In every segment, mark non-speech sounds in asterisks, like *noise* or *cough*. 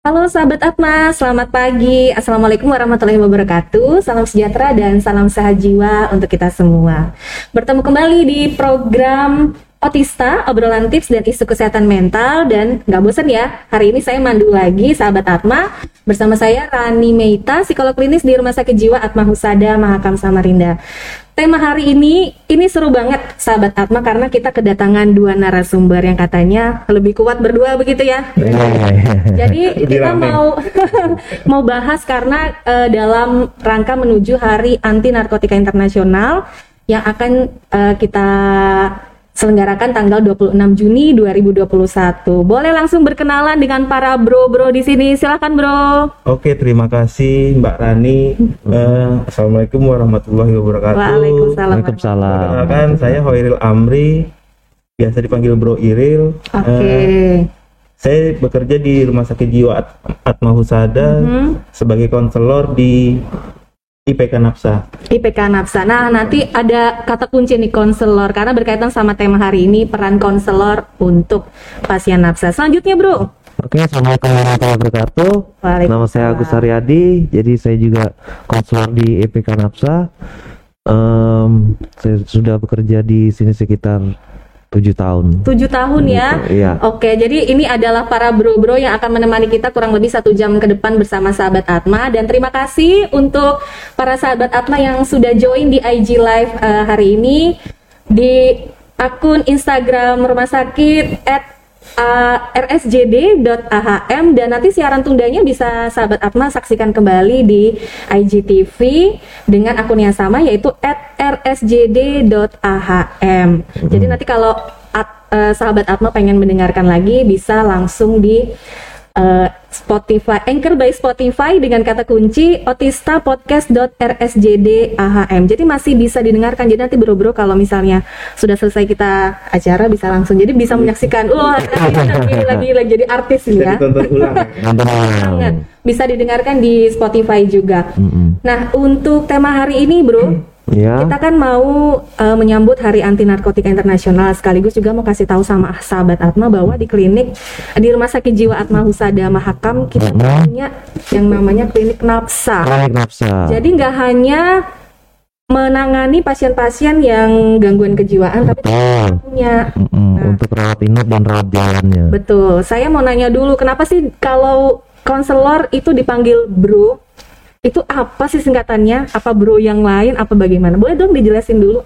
Halo sahabat Atma, selamat pagi. Assalamualaikum warahmatullahi wabarakatuh. Salam sejahtera dan salam sehat jiwa untuk kita semua. Bertemu kembali di program Otista, obrolan tips dan isu kesehatan mental dan nggak bosan ya. Hari ini saya mandu lagi sahabat Atma bersama saya Rani Meita, psikolog klinis di Rumah Sakit Jiwa Atma Husada Mahakam Samarinda. Tema hari ini ini seru banget sahabat Atma karena kita kedatangan dua narasumber yang katanya lebih kuat berdua begitu ya. Jadi kita mau *laughs* mau bahas karena uh, dalam rangka menuju Hari Anti Narkotika Internasional yang akan uh, kita selenggarakan tanggal 26 Juni 2021. Boleh langsung berkenalan dengan para bro-bro di sini. Silakan bro. Oke, terima kasih Mbak Rani. Uh, Assalamualaikum warahmatullahi wabarakatuh. Waalaikumsalam. Waalaikumsalam. Perkenalkan saya Hoiril Amri, biasa dipanggil Bro Iril. Oke. Okay. Uh, saya bekerja di Rumah Sakit Jiwa At Atma Husada mm -hmm. sebagai konselor di IPK Napsa. IPK Napsa. Nah, nanti ada kata kunci nih konselor karena berkaitan sama tema hari ini peran konselor untuk pasien Napsa. Selanjutnya, Bro. Oke, Assalamualaikum warahmatullahi wabarakatuh. Nama saya Agus Haryadi, jadi saya juga konselor di IPK Napsa. Um, saya sudah bekerja di sini sekitar tujuh tahun. Tujuh tahun ya? Iya. Oke, jadi ini adalah para bro-bro yang akan menemani kita kurang lebih satu jam ke depan bersama sahabat Atma. Dan terima kasih untuk para sahabat Atma yang sudah join di IG Live uh, hari ini di akun Instagram Rumah Sakit at uh, rsjd.ahm dan nanti siaran tundanya bisa sahabat Atma saksikan kembali di IGTV dengan akun yang sama yaitu at rsjd.ahm. Hmm. Jadi nanti kalau at, uh, sahabat Atma pengen mendengarkan lagi bisa langsung di uh, Spotify, Anchor by Spotify dengan kata kunci Otista Podcast.rsjd AHM. Jadi masih bisa didengarkan. Jadi nanti bro-bro kalau misalnya sudah selesai kita acara bisa langsung. Jadi bisa menyaksikan. Wah, *laughs* lagi lagi lagi jadi artis ini ya. *laughs* Bisa didengarkan di Spotify juga. Nah, untuk tema hari ini, Bro, Ya. Kita kan mau uh, menyambut Hari Anti Narkotika Internasional sekaligus juga mau kasih tahu sama sahabat Atma bahwa di klinik di Rumah Sakit Jiwa Atma Husada Mahakam kita punya yang namanya klinik Napsa. Klinik Napsa. Jadi nggak hanya menangani pasien-pasien yang gangguan kejiwaan tapi punya mm -mm, nah, untuk rawat inap dan rawat jalannya. Betul. Saya mau nanya dulu kenapa sih kalau konselor itu dipanggil bro itu apa sih singkatannya? Apa bro yang lain? Apa bagaimana? Boleh dong dijelasin dulu.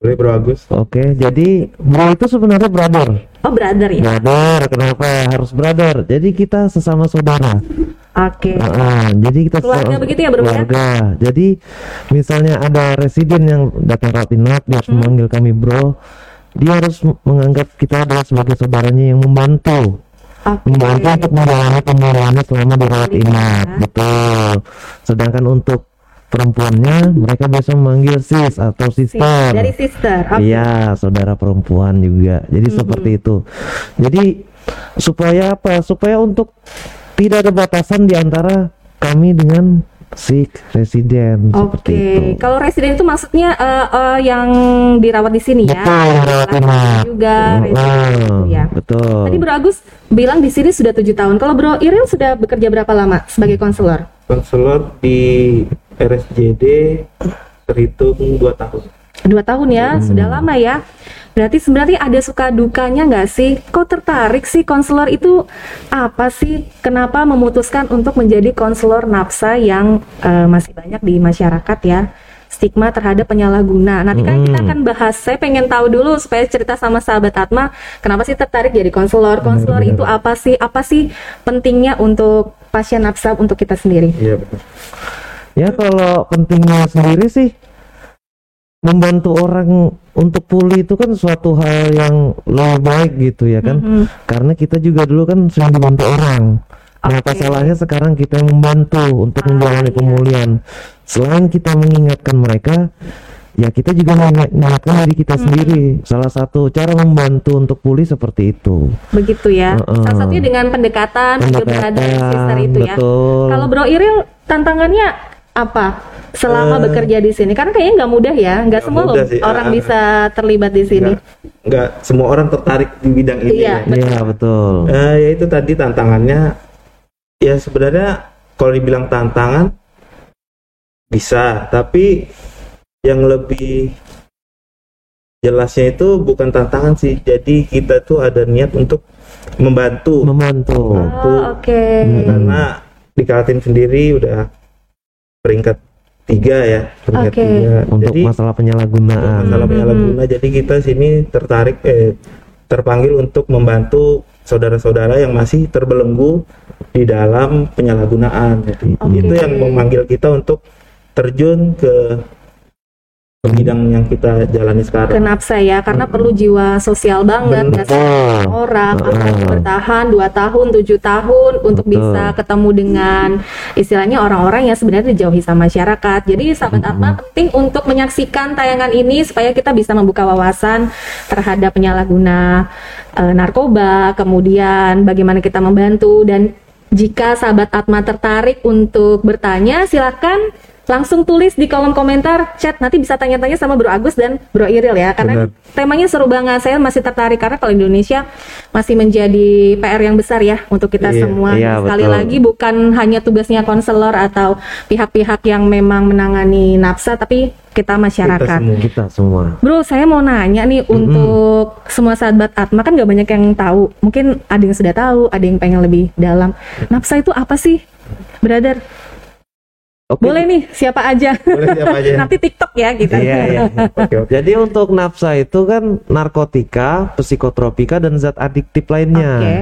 Boleh Bro Agus. Oke, jadi bro itu sebenarnya brother. Oh brother ya. Brother, kenapa harus brother? Jadi kita sesama saudara. Oke. Okay. Uh, jadi kita keluarga begitu ya bro ya? keluarga. Ya? Jadi misalnya ada residen yang datang rawat inap, dia harus hmm. memanggil kami bro. Dia harus menganggap kita adalah sebagai saudaranya yang membantu okay. membantu untuk menjalani pemulihannya selama dirawat inap ya. betul sedangkan untuk perempuannya mereka biasa memanggil sis atau sister dari sister iya okay. saudara perempuan juga jadi mm -hmm. seperti itu jadi supaya apa supaya untuk tidak ada batasan di antara kami dengan si residen okay. seperti itu. Kalau residen itu maksudnya uh, uh, yang dirawat di sini ya? Betul, dirawat juga uh, ya. Betul. Tadi Bro Agus bilang di sini sudah tujuh tahun. Kalau Bro Iril sudah bekerja berapa lama sebagai konselor? Konselor di RSJD terhitung dua tahun. Dua tahun ya, hmm. sudah lama ya. Berarti sebenarnya ada suka dukanya nggak sih? Kok tertarik sih konselor itu apa sih? Kenapa memutuskan untuk menjadi konselor nafsa yang uh, masih banyak di masyarakat ya? Stigma terhadap penyalahguna. Nanti kan kita akan bahas. Saya pengen tahu dulu supaya cerita sama sahabat Atma, kenapa sih tertarik jadi konselor? Konselor itu apa sih? Apa sih pentingnya untuk pasien nafsa untuk kita sendiri? Iya betul. Ya kalau pentingnya sendiri sih membantu orang untuk pulih itu kan suatu hal yang lebih baik gitu ya kan mm -hmm. karena kita juga dulu kan sering dibantu orang okay. nah salahnya sekarang kita yang membantu untuk ah, menjalani iya. pemulihan selain kita mengingatkan mereka ya kita juga mengingatkan diri kita hmm. sendiri salah satu cara membantu untuk pulih seperti itu begitu ya uh -uh. salah satunya dengan pendekatan, pendekatan sister itu ya kalau Bro Iril tantangannya apa selama Eh, bekerja di sini? Karena kayaknya nggak mudah ya, nggak semua loh mudah sih, orang ah. bisa terlibat di sini. nggak semua orang tertarik di bidang ini Iya, ya. Iya betul. Eh, ya itu tadi tantangannya ya sebenarnya kalau dibilang tantangan bisa tapi yang lebih jelasnya itu bukan tantangan sih jadi kita tuh ada niat untuk membantu Membantu. Oh, oke. karena di Kaltim sendiri udah peringkat tiga ya peringkat Oke. tiga Untuk jadi masalah penyalahgunaan. masalah penyalahguna jadi kita sini tertarik eh, terpanggil untuk membantu saudara-saudara yang masih terbelenggu di dalam penyalahgunaan jadi Oke. itu yang memanggil kita untuk terjun ke bidang yang kita jalani sekarang nafsa ya, karena perlu jiwa sosial banget. Betul. semua orang Heeh. akan bertahan 2 tahun, 7 tahun untuk Betul. bisa ketemu dengan istilahnya orang-orang yang sebenarnya dijauhi sama masyarakat. Jadi sahabat Atma penting untuk menyaksikan tayangan ini supaya kita bisa membuka wawasan terhadap penyalahguna eh, narkoba, kemudian bagaimana kita membantu dan jika sahabat Atma tertarik untuk bertanya silahkan langsung tulis di kolom komentar chat nanti bisa tanya-tanya sama Bro Agus dan Bro Iril ya karena Benar. temanya seru banget saya masih tertarik karena kalau Indonesia masih menjadi PR yang besar ya untuk kita Iya, semua iya, sekali betul. lagi bukan hanya tugasnya konselor atau pihak-pihak yang memang menangani nafsa tapi kita masyarakat kita semua Kita semua. Bro, saya mau nanya nih untuk semua sahabat Atma kan gak banyak yang tahu. Mungkin ada yang sudah tahu, ada yang pengen lebih dalam. Nafsa itu apa sih, brother? Oke. Boleh nih, siapa aja. boleh siapa aja *laughs* Nanti TikTok ya kita. Iya, iya. oke oke Jadi untuk nafsa itu kan narkotika, psikotropika dan zat adiktif lainnya. Oke.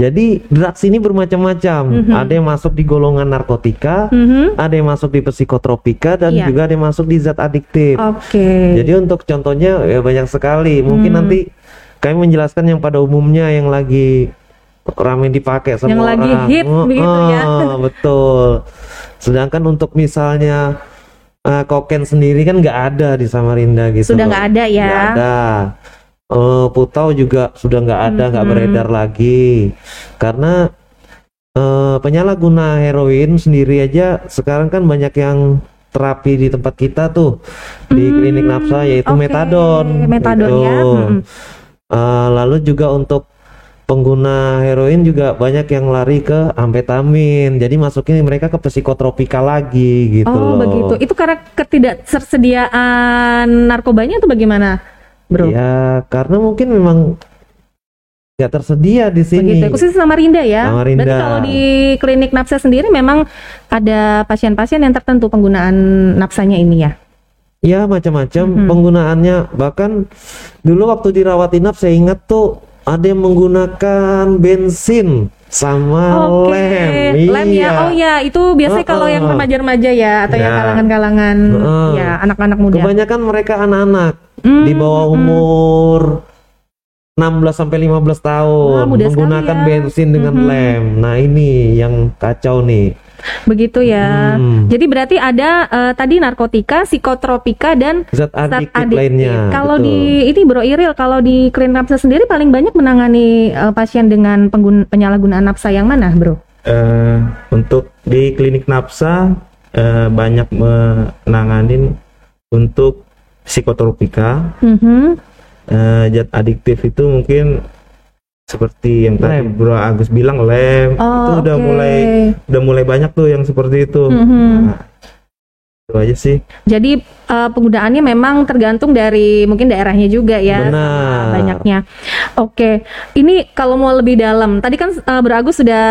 Jadi drugs ini bermacam-macam. Ada yang masuk di golongan narkotika, Mhm. ada yang masuk di psikotropika dan Iya. juga ada yang masuk di zat adiktif. Oke. Jadi untuk contohnya ya banyak sekali. Mungkin Hmm. nanti kami menjelaskan yang pada umumnya yang lagi ramai dipakai sama Yang lagi hit begitu ya. Heeh, Betul. *laughs* Sedangkan untuk misalnya eh, koken sendiri kan nggak ada di Samarinda gitu. Sudah nggak ada ya. Nggak ada. Eh, putau juga sudah nggak ada, nggak Mhm. beredar lagi. Karena eh, penyalahguna heroin sendiri aja sekarang kan banyak yang terapi di tempat kita tuh di Hmm, klinik nafsa yaitu oke. metadon. Metadon gitu. ya. Mm-mm. Eh, lalu juga untuk pengguna heroin juga banyak yang lari ke amfetamin. Jadi masukin mereka ke psikotropika lagi gitu Oh loh. begitu. Itu karena ketidaksediaan narkobanya atau bagaimana, bro? Ya karena mungkin memang nggak tersedia di sini. Begitu, khusus Samarinda ya. Samarinda. Berarti kalau di klinik nafsa sendiri memang ada pasien-pasien yang tertentu penggunaan nafsanya ini ya. Ya macam-macam Mhm. penggunaannya. Bahkan dulu waktu dirawat inap saya ingat tuh ada yang menggunakan bensin sama Oke, lem. lem ya. Iya. Oh ya, itu biasanya kalau yang remaja-remaja ya atau yang Ya. kalangan-kalangan Heeh. ya anak-anak muda. Kebanyakan mereka anak-anak Hmm, di bawah hmm, hmm. umur 16 sampai 15 tahun Wah, menggunakan ya. bensin dengan Mhm. lem. Nah, ini yang kacau nih. Begitu ya. Hmm. Jadi berarti ada eh, tadi narkotika, psikotropika dan Zat zat adiktif lainnya. Kalau betul. di ini Bro Iril, kalau di klinik nafsa sendiri paling banyak menangani eh, pasien dengan penggun- penyalahgunaan nafsa yang mana, Bro? Eh, untuk di klinik nafsa eh, banyak menanganin untuk psikotropika Mhm. Eh, zat adiktif itu mungkin seperti yang tadi Lem. Bro Agus bilang lem Oh, itu udah oke. mulai udah mulai banyak tuh yang seperti itu Mhm. Nah, itu aja sih Jadi eh, penggunaannya memang tergantung dari mungkin daerahnya juga ya. Benar. Banyaknya. Oke, ini kalau mau lebih dalam, tadi kan eh, Bro Agus sudah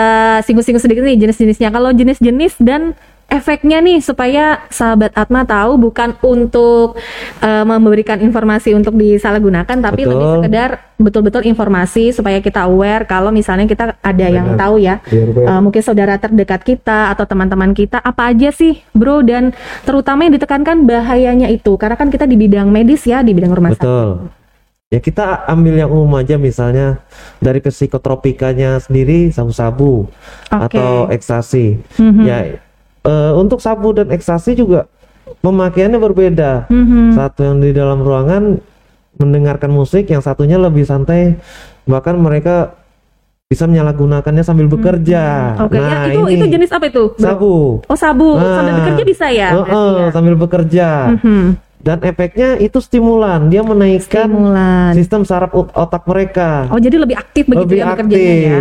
singgung-singgung sedikit nih jenis-jenisnya. Kalau jenis-jenis dan efeknya nih supaya sahabat Atma tahu bukan untuk eh, memberikan informasi untuk disalahgunakan, tapi Betul. lebih sekedar betul-betul informasi supaya kita aware kalau misalnya kita ada yang Benar. tahu ya. biar gue Uh, mungkin saudara terdekat kita atau teman-teman kita apa aja sih bro dan terutama yang ditekankan bahayanya itu karena kan kita di bidang medis ya di bidang rumah sakit Betul. Ya kita ambil yang umum aja misalnya dari psikotropikanya sendiri sabu-sabu Oke. atau ekstasi. Mhm. Ya eh, untuk sabu dan ekstasi juga pemakaiannya berbeda. Mhm. Satu yang di dalam ruangan mendengarkan musik, yang satunya lebih santai. Bahkan mereka bisa menyalahgunakannya sambil bekerja. Hmm. Oke, ya, nah, itu ini itu jenis apa itu? sabu. Oh sabu, Nah. sambil bekerja bisa ya? Berarti ya? sambil bekerja. Mhm. Dan efeknya itu stimulan, dia menaikkan Stimulan. sistem saraf ot- otak mereka. Oh jadi lebih aktif begitu lebih ya bekerjanya ya?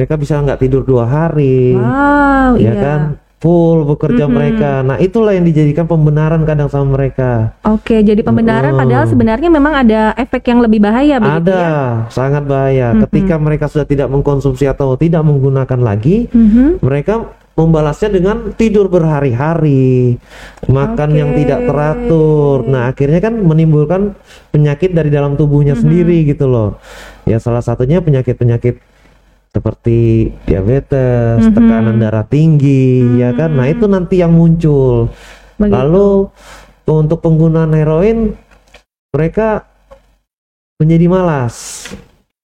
Mereka bisa nggak tidur dua hari, Wow, ya iya. kan? Full bekerja Mhm. mereka. Nah itulah yang dijadikan pembenaran kadang sama mereka. Oke, jadi pembenaran Oh. padahal sebenarnya memang ada efek yang lebih bahaya begitu Ada, ya? sangat bahaya. Mhm. Ketika mereka sudah tidak mengkonsumsi atau tidak menggunakan lagi, Mhm. mereka membalasnya dengan tidur berhari-hari, makan yang Oke. tidak teratur. Nah, akhirnya kan menimbulkan penyakit dari dalam tubuhnya Mhm. sendiri gitu loh. Ya salah satunya penyakit-penyakit seperti diabetes, Mhm. tekanan darah tinggi, ya kan. Nah, itu nanti yang muncul. Begitu. Lalu untuk penggunaan heroin mereka menjadi malas.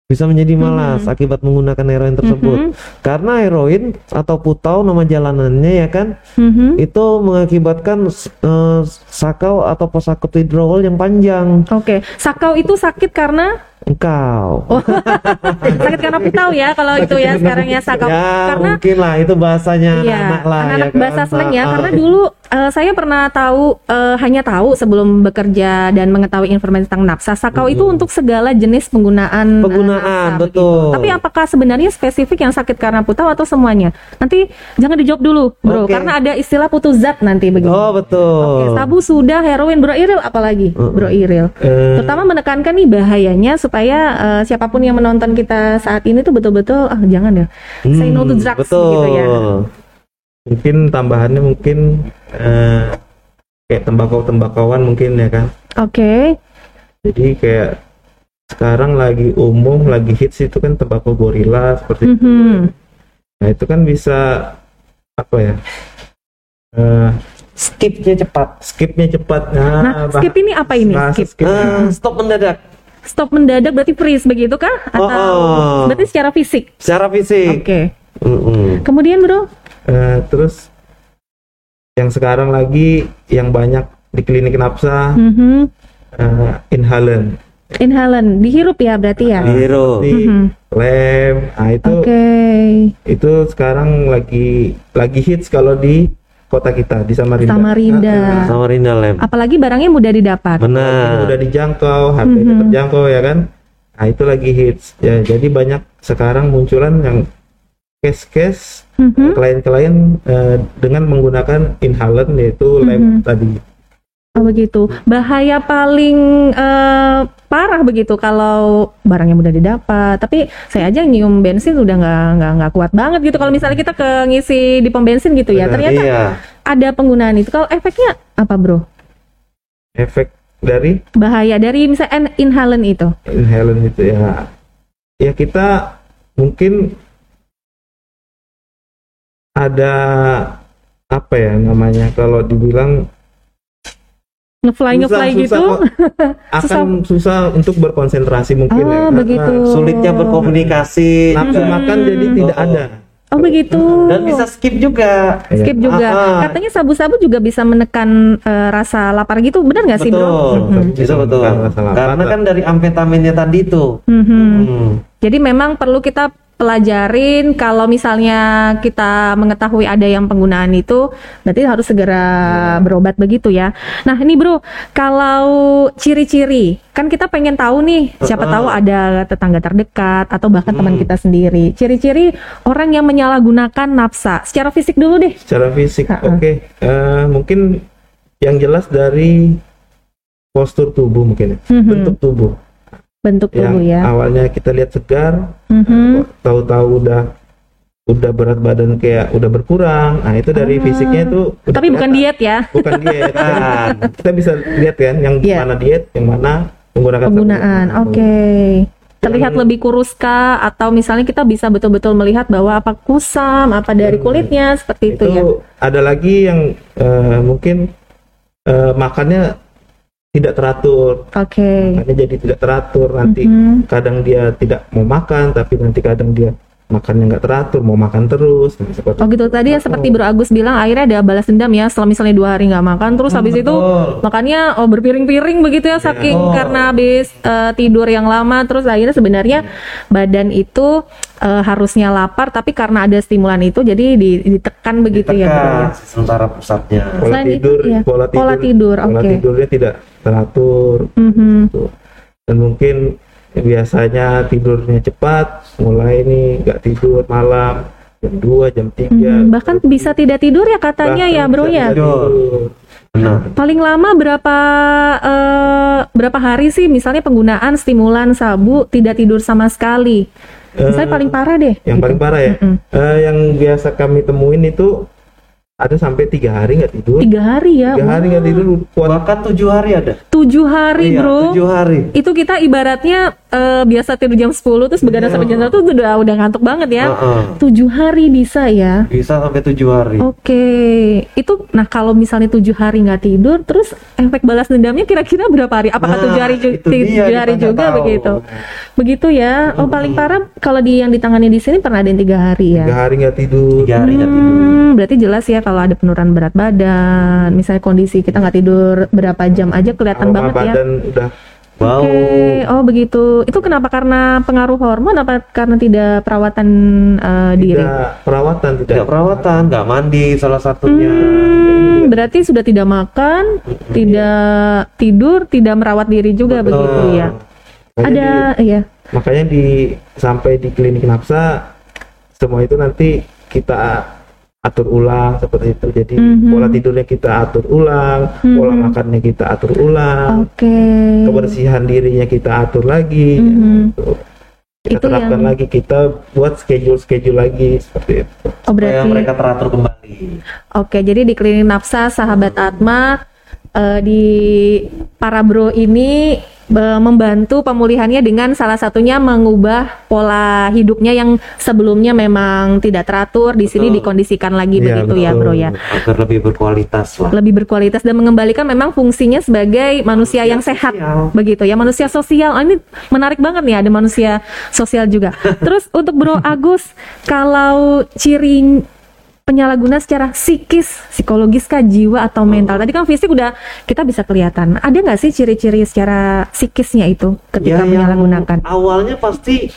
Bisa menjadi malas akibat menggunakan heroin tersebut. Mhm. Karena heroin atau putau nama jalanannya ya kan Mhm. itu mengakibatkan eh, sakau atau posakut withdrawal yang panjang. Oke, sakau itu sakit karena Engkau. Oh. *laughs* sakit karena putau ya kalau itu ya sekarang ya sakau. ya karena mungkin lah itu bahasanya Iya, anak-anak lah anak-anak ya kan. bahasa slang ya. Karena ah. dulu eh, saya pernah tahu eh, hanya tahu sebelum bekerja dan mengetahui informasi tentang nafsa. Sakau itu untuk segala jenis penggunaan. eh, Penggunaan, nafsa, betul. begitu. Tapi apakah sebenarnya spesifik yang sakit karena putau atau semuanya? Nanti jangan dijawab dulu, bro, Oke. karena ada istilah putu zat nanti begitu. Oh betul. Oke, sabu sudah, heroin, bro iril apalagi, bro iril. Eh, Terutama menekankan nih bahayanya supaya eh, siapa pun yang menonton kita saat ini tuh betul-betul ah jangan ya, say no to Hmm, drugs betul. gitu ya. mungkin tambahannya mungkin eh, kayak tembakau-tembakauan mungkin ya kan. Oke. Jadi kayak sekarang lagi umum, lagi hits itu kan tembakau gorila seperti itu. Mhm. Nah itu kan bisa apa ya? eh, Skipnya cepat. skipnya cepat. Nah, Nah, skip ini apa ini? bahasa Skip. skip. Eh, stop mendadak. Stop mendadak berarti freeze begitu kah? Atau Oh, oh. berarti secara fisik? Secara Oke. fisik. Mm-mm. Kemudian bro, Eh, terus yang sekarang lagi yang banyak di klinik nafsa Mhm. eh, inhalant inhalant dihirup ya berarti ya? Hero. di Mhm. lem. Nah itu Oke. itu sekarang lagi lagi hits kalau di kota kita di Samarinda. Samarinda. Nah, Samarinda lem. Apalagi barangnya mudah didapat. nah, Benar. udah dijangkau, harganya Mhm. terjangkau ya kan. Nah itu lagi hits. Ya jadi banyak sekarang munculan yang case-case Mhm. klien-klien eh, dengan menggunakan inhalant yaitu lem Mhm. tadi. Oh begitu. Bahaya paling eh, parah begitu kalau barangnya mudah didapat. Tapi saya aja nyium bensin udah nggak nggak nggak kuat banget gitu. Kalau misalnya kita ke ngisi di pom bensin gitu ya, Benar, ternyata Iya. ada penggunaan itu. Kalau efeknya apa bro? Efek dari Bahaya dari misalnya inhalant itu. inhalant itu ya ya kita mungkin ada apa ya namanya kalau dibilang Ngefly ngefly gitu. *laughs* susah, akan susah untuk berkonsentrasi mungkin Oh, ya begitu. Sulitnya berkomunikasi. nafsu Hmm. makan jadi tidak Oh. ada Oh begitu. Dan bisa skip juga. skip juga. Ah, ah. Katanya sabu-sabu juga bisa menekan eh, rasa lapar gitu. Benar nggak sih bro? Betul. Mhm. Bisa betul. Karena kan dari amfetaminnya tadi tuh. Mhm. Hmm. Jadi memang perlu kita pelajarin kalau misalnya kita mengetahui ada yang penggunaan itu berarti harus segera berobat begitu ya. Nah, ini Bro, kalau ciri-ciri kan kita pengen tahu nih, siapa tahu ada tetangga terdekat atau bahkan teman Hmm. kita sendiri. Ciri-ciri orang yang menyalahgunakan nafsa secara fisik dulu deh. secara fisik oke Eh, mungkin yang jelas dari postur tubuh mungkin ya. Mhm. bentuk tubuh Bentuk yang tubuh ya. awalnya kita lihat segar Mhm. kok tahu-tahu udah udah berat badan kayak udah berkurang nah itu dari Ah. fisiknya itu Tapi bukan kelihatan. diet ya. bukan diet Bukan. *laughs* kita bisa lihat kan yang Iya. mana diet yang mana menggunakan penggunaan. Oke. Terlihat Yang- lebih kurus kah atau misalnya kita bisa betul-betul melihat bahwa apa kusam, apa dari kulitnya seperti itu, itu ya. ada lagi yang eh, mungkin eh, makannya tidak teratur Oke. makannya jadi tidak teratur nanti Mhm. kadang dia tidak mau makan tapi nanti kadang dia makannya nggak teratur mau makan terus seperti Oh gitu tadi ya seperti Bro Agus bilang akhirnya ada balas dendam ya setelah misalnya dua hari nggak makan terus habis itu makannya oh berpiring-piring begitu ya saking karena habis eh, tidur yang lama terus akhirnya sebenarnya badan itu eh, harusnya lapar tapi karena ada stimulan itu jadi di- ditekan begitu ya Bro ya. Saraf pusatnya. pola Selain itu, tidur ya. pola tidur Pola tidur, pola oke. tidurnya tidak teratur Mhm. gitu. dan mungkin biasanya tidurnya cepat mulai ini nggak tidur malam jam 2 jam 3 Mhm, bahkan bisa tidak tidur ya katanya ya Bro ya. Benar. Paling lama berapa eh, berapa hari sih misalnya penggunaan stimulan sabu tidak tidur sama sekali? Misalnya Eh, paling parah deh. yang gitu. paling parah ya Mm-mm. eh, yang biasa kami temuin itu ada sampai tiga hari nggak tidur Tiga hari ya. tiga hari nggak tidur kuat Bahkan tujuh hari ada. Tujuh hari Iya, bro. Tujuh hari. Itu kita ibaratnya eh, biasa tidur jam 10 terus begadang Iya. sampai jam 1 tuh udah udah ngantuk banget ya. Heeh. Tujuh hari bisa ya. Bisa sampai tujuh hari. Oke, itu nah kalau misalnya tujuh hari nggak tidur, terus efek balas dendamnya kira-kira berapa hari? Apakah Nah, tujuh hari, ju- tujuh hari juga tahu. begitu? Begitu ya. Oh paling parah kalau di yang ditangani di sini pernah ada yang tiga hari ya. tiga hari nggak tidur Tiga hari nggak tidur. Hmm, berarti jelas ya kalau ada penurunan berat badan, misalnya kondisi kita nggak tidur berapa jam aja kelihatan aroma banget ya. badan udah Bau. Oke, oh begitu. Itu kenapa? Karena pengaruh hormon apa karena tidak perawatan diri? tidak perawatan tidak Tidak perawatan, nggak mandi salah satunya. Hmm, berarti sudah tidak makan, tidak tidur, tidak merawat diri juga Betul. begitu ya. Makanya Ada di- ya. makanya di sampai di klinik nafsa semua itu nanti kita atur ulang seperti itu jadi Mhm. pola tidurnya kita atur ulang pola Mhm. makannya kita atur ulang Oke. kebersihan dirinya kita atur lagi Mhm. gitu. kita Itu terapkan yang- lagi kita buat schedule schedule lagi seperti itu Oh Supaya berarti. mereka teratur kembali. Oke, jadi di klinik Nafsa sahabat Atma eh, di para bro ini membantu pemulihannya dengan salah satunya mengubah pola hidupnya yang sebelumnya memang tidak teratur di sini Betul. dikondisikan lagi Iya, begitu ya betul. bro ya. Agar lebih berkualitas lah. lebih berkualitas dan mengembalikan memang fungsinya sebagai manusia yang sehat sosial. begitu ya manusia sosial ini menarik banget nih ada manusia sosial juga *laughs* terus untuk Bro Agus kalau ciri penyalahguna secara psikis psikologis kah jiwa atau mental tadi kan fisik udah kita bisa kelihatan ada nggak sih ciri-ciri secara psikisnya itu ketika Ya, menyalahgunakan awalnya pasti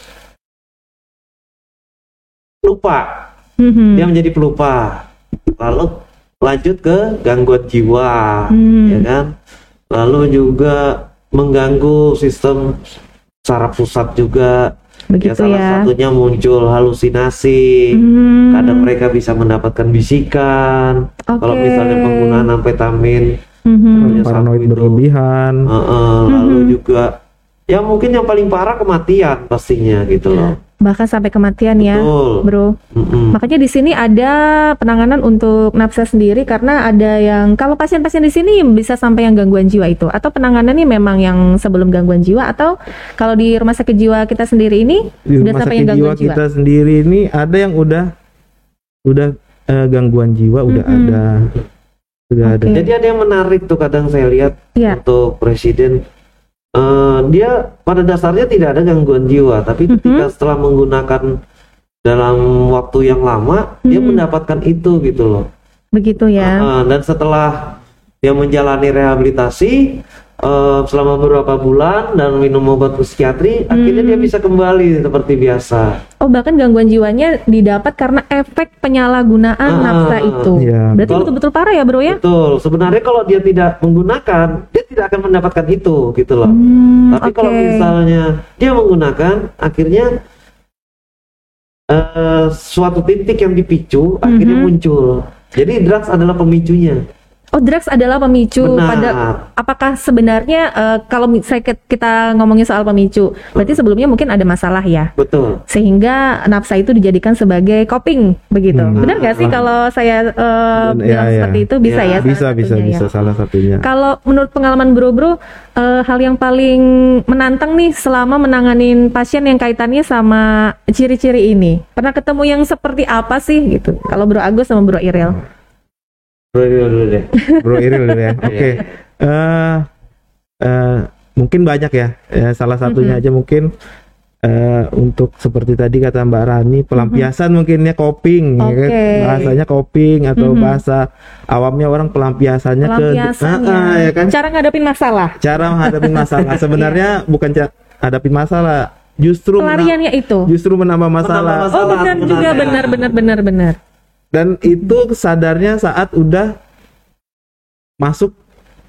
lupa. Mhm. Dia menjadi pelupa. Lalu lanjut ke gangguan jiwa, Hmm. ya kan? Lalu juga mengganggu sistem saraf pusat juga. Begitu salah ya satunya muncul halusinasi. Hmm. Kadang mereka bisa mendapatkan bisikan. Kalau Oke. misalnya penggunaan amfetamin, Mhm. namanya paranoid berlebihan Heeh, lalu Mhm. juga ya mungkin yang paling parah kematian pastinya gitu loh. Bahkan sampai kematian ya Betul. Bro Mm-mm. Makanya di sini ada penanganan untuk nafsa sendiri karena ada yang kalau pasien-pasien di sini bisa sampai yang gangguan jiwa itu atau penanganannya memang yang sebelum gangguan jiwa atau kalau di rumah sakit jiwa kita sendiri ini di Udah rumah sampai sakit yang jiwa gangguan jiwa? kita sendiri ini ada yang udah udah eh, gangguan jiwa udah Mhm. ada sudah ada Oke. Jadi ada yang menarik tuh kadang saya lihat ya untuk presiden eh, dia pada dasarnya tidak ada gangguan jiwa, tapi Mhm. ketika setelah menggunakan dalam waktu yang lama dia Mhm. mendapatkan itu gitu loh. begitu ya. Eh, dan setelah dia menjalani rehabilitasi eh, selama beberapa bulan dan minum obat psikiatri, akhirnya dia Hmm. bisa kembali seperti biasa. Oh bahkan gangguan jiwanya didapat karena efek penyalahgunaan Ah, nafsa itu. Iya. Berarti betul-betul parah ya bro ya? Betul. Sebenarnya kalau dia tidak menggunakan, dia tidak akan mendapatkan itu gitu loh. Hmm, Tapi oke. kalau misalnya dia menggunakan, akhirnya eh, suatu titik yang dipicu akhirnya Mhm. muncul. Jadi drugs adalah pemicunya. Oh drugs adalah pemicu. Benar. Pada apakah sebenarnya eh, kalau saya kita ngomongin soal pemicu, berarti sebelumnya mungkin ada masalah ya? Betul. sehingga nafsa itu dijadikan sebagai coping begitu. Hmm. Benar nggak sih Ah. kalau saya Dan- bilang ya, ya. seperti itu bisa Ya, ya? bisa bisa satunya ya? bisa salah satunya Kalau menurut pengalaman bro-bro, eh, hal yang paling menantang nih selama menanganin pasien yang kaitannya sama ciri-ciri ini, pernah ketemu yang seperti apa sih gitu? Kalau bro Agus sama bro Irel? Dulu dulu dulu deh. *laughs* Bro Iril dulu ya. Oke. Eh eh, mungkin banyak ya. Ya salah satunya Mhm. aja mungkin eh, untuk seperti tadi kata Mbak Rani pelampiasan mungkinnya coping ya kan? Bahasanya coping atau Mhm. bahasa awamnya orang pelampiasannya, ke Ah, ah, ya kan Cara ngadepin masalah. cara menghadapi masalah *laughs* sebenarnya bukan ca- hadapin masalah justru Pelariannya itu. justru menambah masalah, Menambah Oh masalah benar juga benar benar benar benar. Dan itu sadarnya saat udah masuk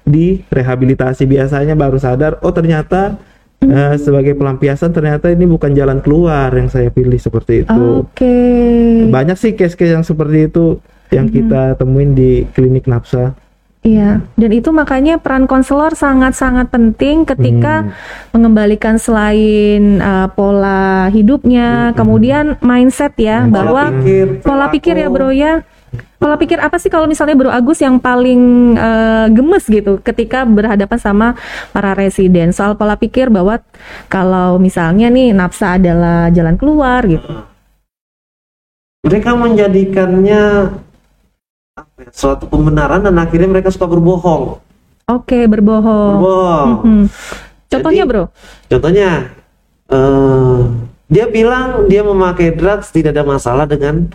di rehabilitasi. Biasanya baru sadar oh ternyata eh, sebagai pelampiasan ternyata ini bukan jalan keluar yang saya pilih seperti itu. Oke. banyak sih case-case yang seperti itu yang kita temuin di klinik nafsa Iya, dan itu makanya peran konselor sangat-sangat penting ketika Hmm. mengembalikan selain uh, pola hidupnya, kemudian mindset ya, Mindset. bahwa Pola pikir, pola pikir ya bro ya. Pola pikir apa sih kalau misalnya Bro Agus yang paling uh, gemes gitu ketika berhadapan sama para residen soal pola pikir bahwa kalau misalnya nih nafsa adalah jalan keluar gitu. mereka menjadikannya ya, suatu pembenaran dan akhirnya mereka suka berbohong. Oke, berbohong. Berbohong. Mhm. Contohnya Jadi- Bro? Contohnya, eh dia bilang dia memakai drugs tidak ada masalah dengan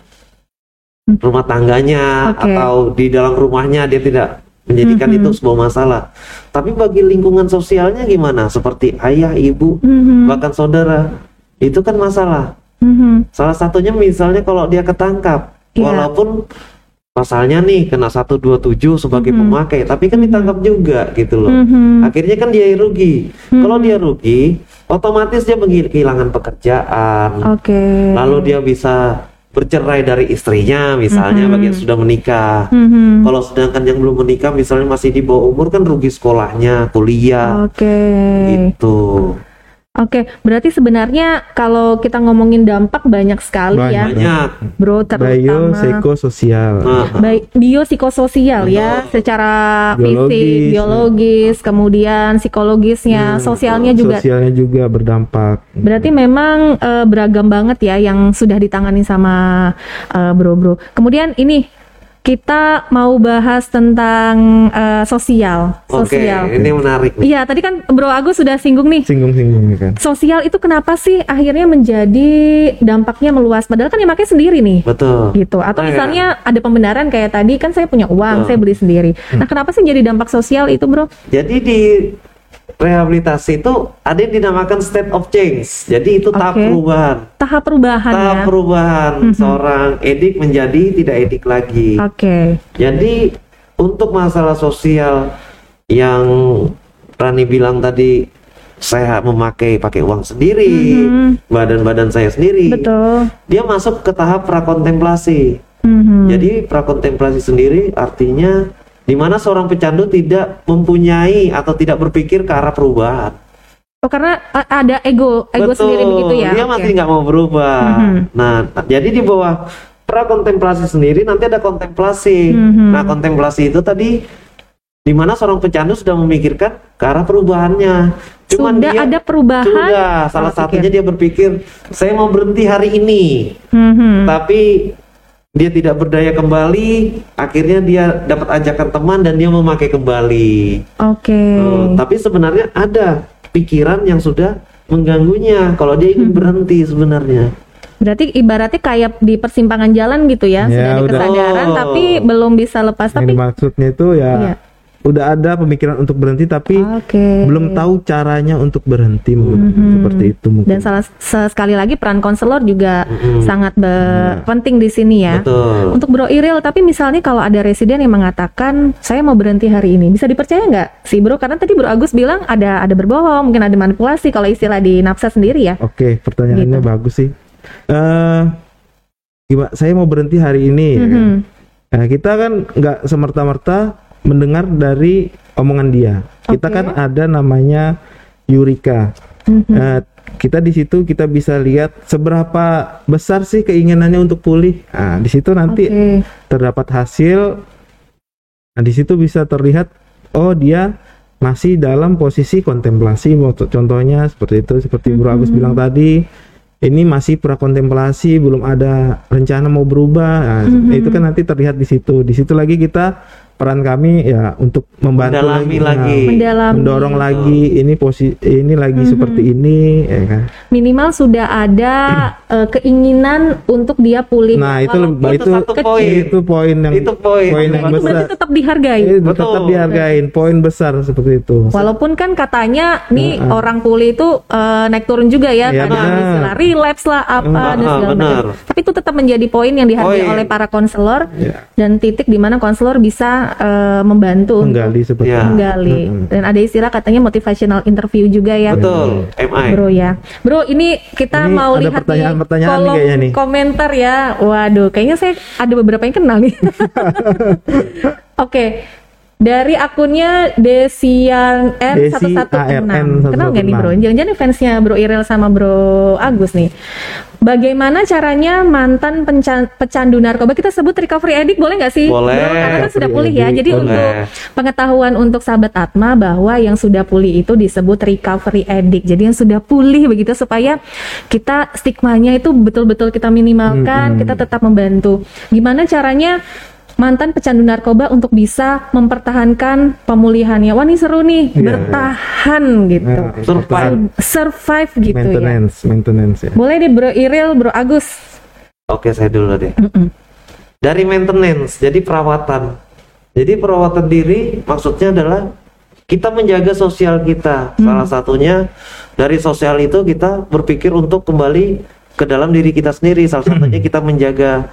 rumah tangganya Oke. atau di dalam rumahnya dia tidak menjadikan Mhm. itu sebuah masalah. Tapi bagi lingkungan sosialnya gimana? Seperti ayah, ibu, Mhm. bahkan saudara, itu kan masalah. Mhm. Salah satunya misalnya kalau dia ketangkap, Iya. walaupun pasalnya nih kena 127 sebagai Mhm. pemakai, tapi kan ditangkap juga gitu loh. Mhm. Akhirnya kan dia rugi. Kalau dia rugi, otomatis dia kehilangan pekerjaan. Oke. Lalu dia bisa bercerai dari istrinya misalnya Mhm. bagi yang sudah menikah. Mhm. Kalau sedangkan yang belum menikah misalnya masih di bawah umur kan rugi sekolahnya, kuliah Oke. gitu. Oke, berarti sebenarnya kalau kita ngomongin dampak banyak sekali ya, Banyak. Banyak. Bro, bio terutama psikososial Nah, baik biopsikososial ya, secara Biologis. fisik, biologis, kemudian psikologisnya, Hmm, sosialnya juga. sosialnya juga berdampak Berarti memang eh, beragam banget ya yang sudah ditangani sama eh, bro-bro. Kemudian ini kita mau bahas tentang eh, sosial, Oke, sosial. ini menarik. Iya, tadi kan Bro Agus sudah singgung nih. singgung-singgung kan Sosial itu kenapa sih akhirnya menjadi dampaknya meluas? Padahal kan yang pakai sendiri nih. Betul. Gitu. Atau Nah, misalnya ada pembenaran kayak tadi kan saya punya uang, Betul. saya beli sendiri. Nah, kenapa sih jadi dampak sosial itu, Bro? Jadi di rehabilitasi itu ada yang dinamakan state of change. Jadi itu tahap Oke. perubahan. Tahap perubahan Tahap ya. perubahan seorang edik menjadi tidak edik lagi. Oke. Jadi untuk masalah sosial yang Rani bilang tadi saya memakai pakai uang sendiri, Mhm. badan-badan saya sendiri. Betul. Dia masuk ke tahap prakontemplasi. Mhm. Jadi prakontemplasi sendiri artinya di mana seorang pecandu tidak mempunyai atau tidak berpikir ke arah perubahan. Oh, karena ada ego, ego sendiri begitu ya. Dia masih nggak mau berubah. Mhm. Nah, jadi di bawah prakontemplasi sendiri nanti ada kontemplasi. Mhm. Nah, kontemplasi itu tadi di mana seorang pecandu sudah memikirkan ke arah perubahannya. Cuman Sudah dia ada perubahan. Sudah, salah pola satunya pikir. dia berpikir saya mau berhenti hari ini. Mhm. Tapi dia tidak berdaya kembali, akhirnya dia dapat ajakan teman dan dia memakai kembali. Oke. Eh, tapi sebenarnya ada pikiran yang sudah mengganggunya kalau dia ingin berhenti sebenarnya. Berarti ibaratnya kayak di persimpangan jalan gitu ya, Ya, sudah ada kesadaran Oh. tapi belum bisa lepas yang tapi dimaksudnya itu ya Iya. Udah ada pemikiran untuk berhenti tapi Oke. belum tahu caranya untuk berhenti mungkin Mhm. seperti itu mungkin Dan salah se- sekali lagi peran konselor juga Mm-mm. sangat be- penting di sini ya. Betul. Untuk Bro Iril, tapi misalnya kalau ada residen yang mengatakan saya mau berhenti hari ini, bisa dipercaya nggak sih Bro? Karena tadi Bro Agus bilang ada ada berbohong, mungkin ada manipulasi kalau istilah di nafsa sendiri ya. Oke, pertanyaannya Gitu. bagus sih. Eh, gimana? Saya mau berhenti hari ini. ya kan? Mhm. Nah, kita kan nggak semerta-merta mendengar dari omongan dia. Kita Oke. kan ada namanya Eureka. Mhm. Eh, kita di situ kita bisa lihat seberapa besar sih keinginannya untuk pulih. Nah, di situ nanti Oke. terdapat hasil. Nah, di situ bisa terlihat oh dia masih dalam posisi kontemplasi contohnya seperti itu seperti Bro Agus Mhm. bilang tadi ini masih prakontemplasi belum ada rencana mau berubah nah, Mhm. itu kan nanti terlihat di situ di situ lagi kita peran kami ya untuk membantu Mendalami nah, lagi. Mendalami. mendorong lagi ini posisi ini lagi Mhm. seperti ini ya kan Minimal sudah ada *clears throat* eh, keinginan untuk dia pulih. nah itu itu itu satu kecil. poin. itu poin yang Itu poin. poin Nah, yang itu besar tetap dihargai. itu Betul. tetap dihargain poin besar seperti itu Walaupun kan katanya nih orang pulih itu eh, naik turun juga ya, Iya, kadang istilah relapse lah apa Mm, dan ah, segala benar. macam. Tapi itu tetap menjadi poin yang dihargai Poin. oleh para konselor Ya. dan titik di mana konselor bisa eh, membantu menggali seperti Ya. menggali. Mm-mm. Dan ada istilah katanya motivational interview juga ya. Betul, MI. Bro ya, bro ini kita Ini mau ada lihat pertanyaan-pertanyaan di nih kolom kayaknya nih. komentar ya. Waduh, kayaknya saya ada beberapa yang kenal nih. *laughs* Oke, dari akunnya Desian R Desi 116 Kenal nggak nih bro? 116? Jangan-jangan fansnya Bro Irel sama Bro Agus nih. Bagaimana caranya mantan pecandu narkoba kita sebut recovery addict boleh nggak sih? Boleh. Bro, karena kan sudah pulih ya. Jadi boleh. untuk pengetahuan untuk sahabat Atma bahwa yang sudah pulih itu disebut recovery addict. Jadi yang sudah pulih begitu supaya kita stigmanya itu betul-betul kita minimalkan, kita tetap membantu. Gimana caranya mantan pecandu narkoba untuk bisa mempertahankan pemulihannya? Wah ini seru nih, Iya, bertahan gitu, Nah, Survive. survive gitu ya. maintenance maintenance ya Boleh deh Bro Iril, Bro Agus. Oke, saya dulu deh. Mm-mm. Dari maintenance, jadi perawatan. Jadi perawatan diri maksudnya adalah kita menjaga sosial kita. Salah satunya dari sosial itu kita berpikir untuk kembali ke dalam diri kita sendiri. Salah *clears throat* satunya kita menjaga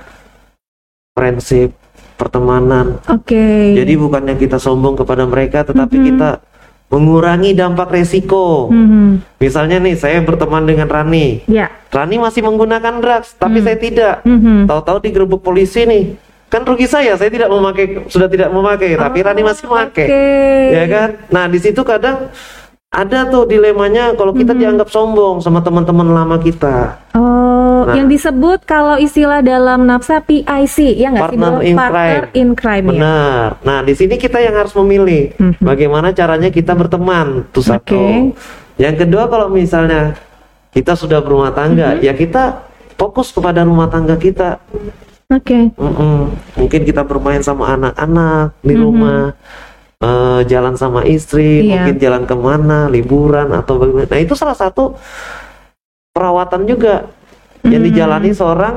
prinsip pertemanan. Oke. Jadi bukannya kita sombong kepada mereka, tetapi Mhm. kita mengurangi dampak resiko. Mhm. Misalnya nih, saya berteman dengan Rani. Ya. Rani masih menggunakan drugs, tapi saya tidak. Mhm. Tahu-tahu digerebek polisi nih. Kan rugi saya, saya tidak memakai, sudah tidak memakai, tapi Rani masih memakai. Oh, Oke. Ya kan? Nah, di situ kadang ada tuh dilemanya kalau kita Mhm. dianggap sombong sama teman-teman lama kita. Oh, Nah. yang disebut kalau istilah dalam nafsa PIC, ya nggak sih Partner in Partner crime. in crime ya. Benar. Nah, di sini kita yang harus memilih Mhm. bagaimana caranya kita berteman. Itu satu. Oke. Yang kedua kalau misalnya kita sudah berumah tangga, Mhm. ya kita fokus kepada rumah tangga kita. Oke. Mm-mm. Mungkin kita bermain sama anak-anak di Mhm. rumah, eh, jalan sama istri, Iya. mungkin jalan ke mana, liburan atau bagaimana. Nah itu salah satu perawatan juga yang Mhm. dijalani seorang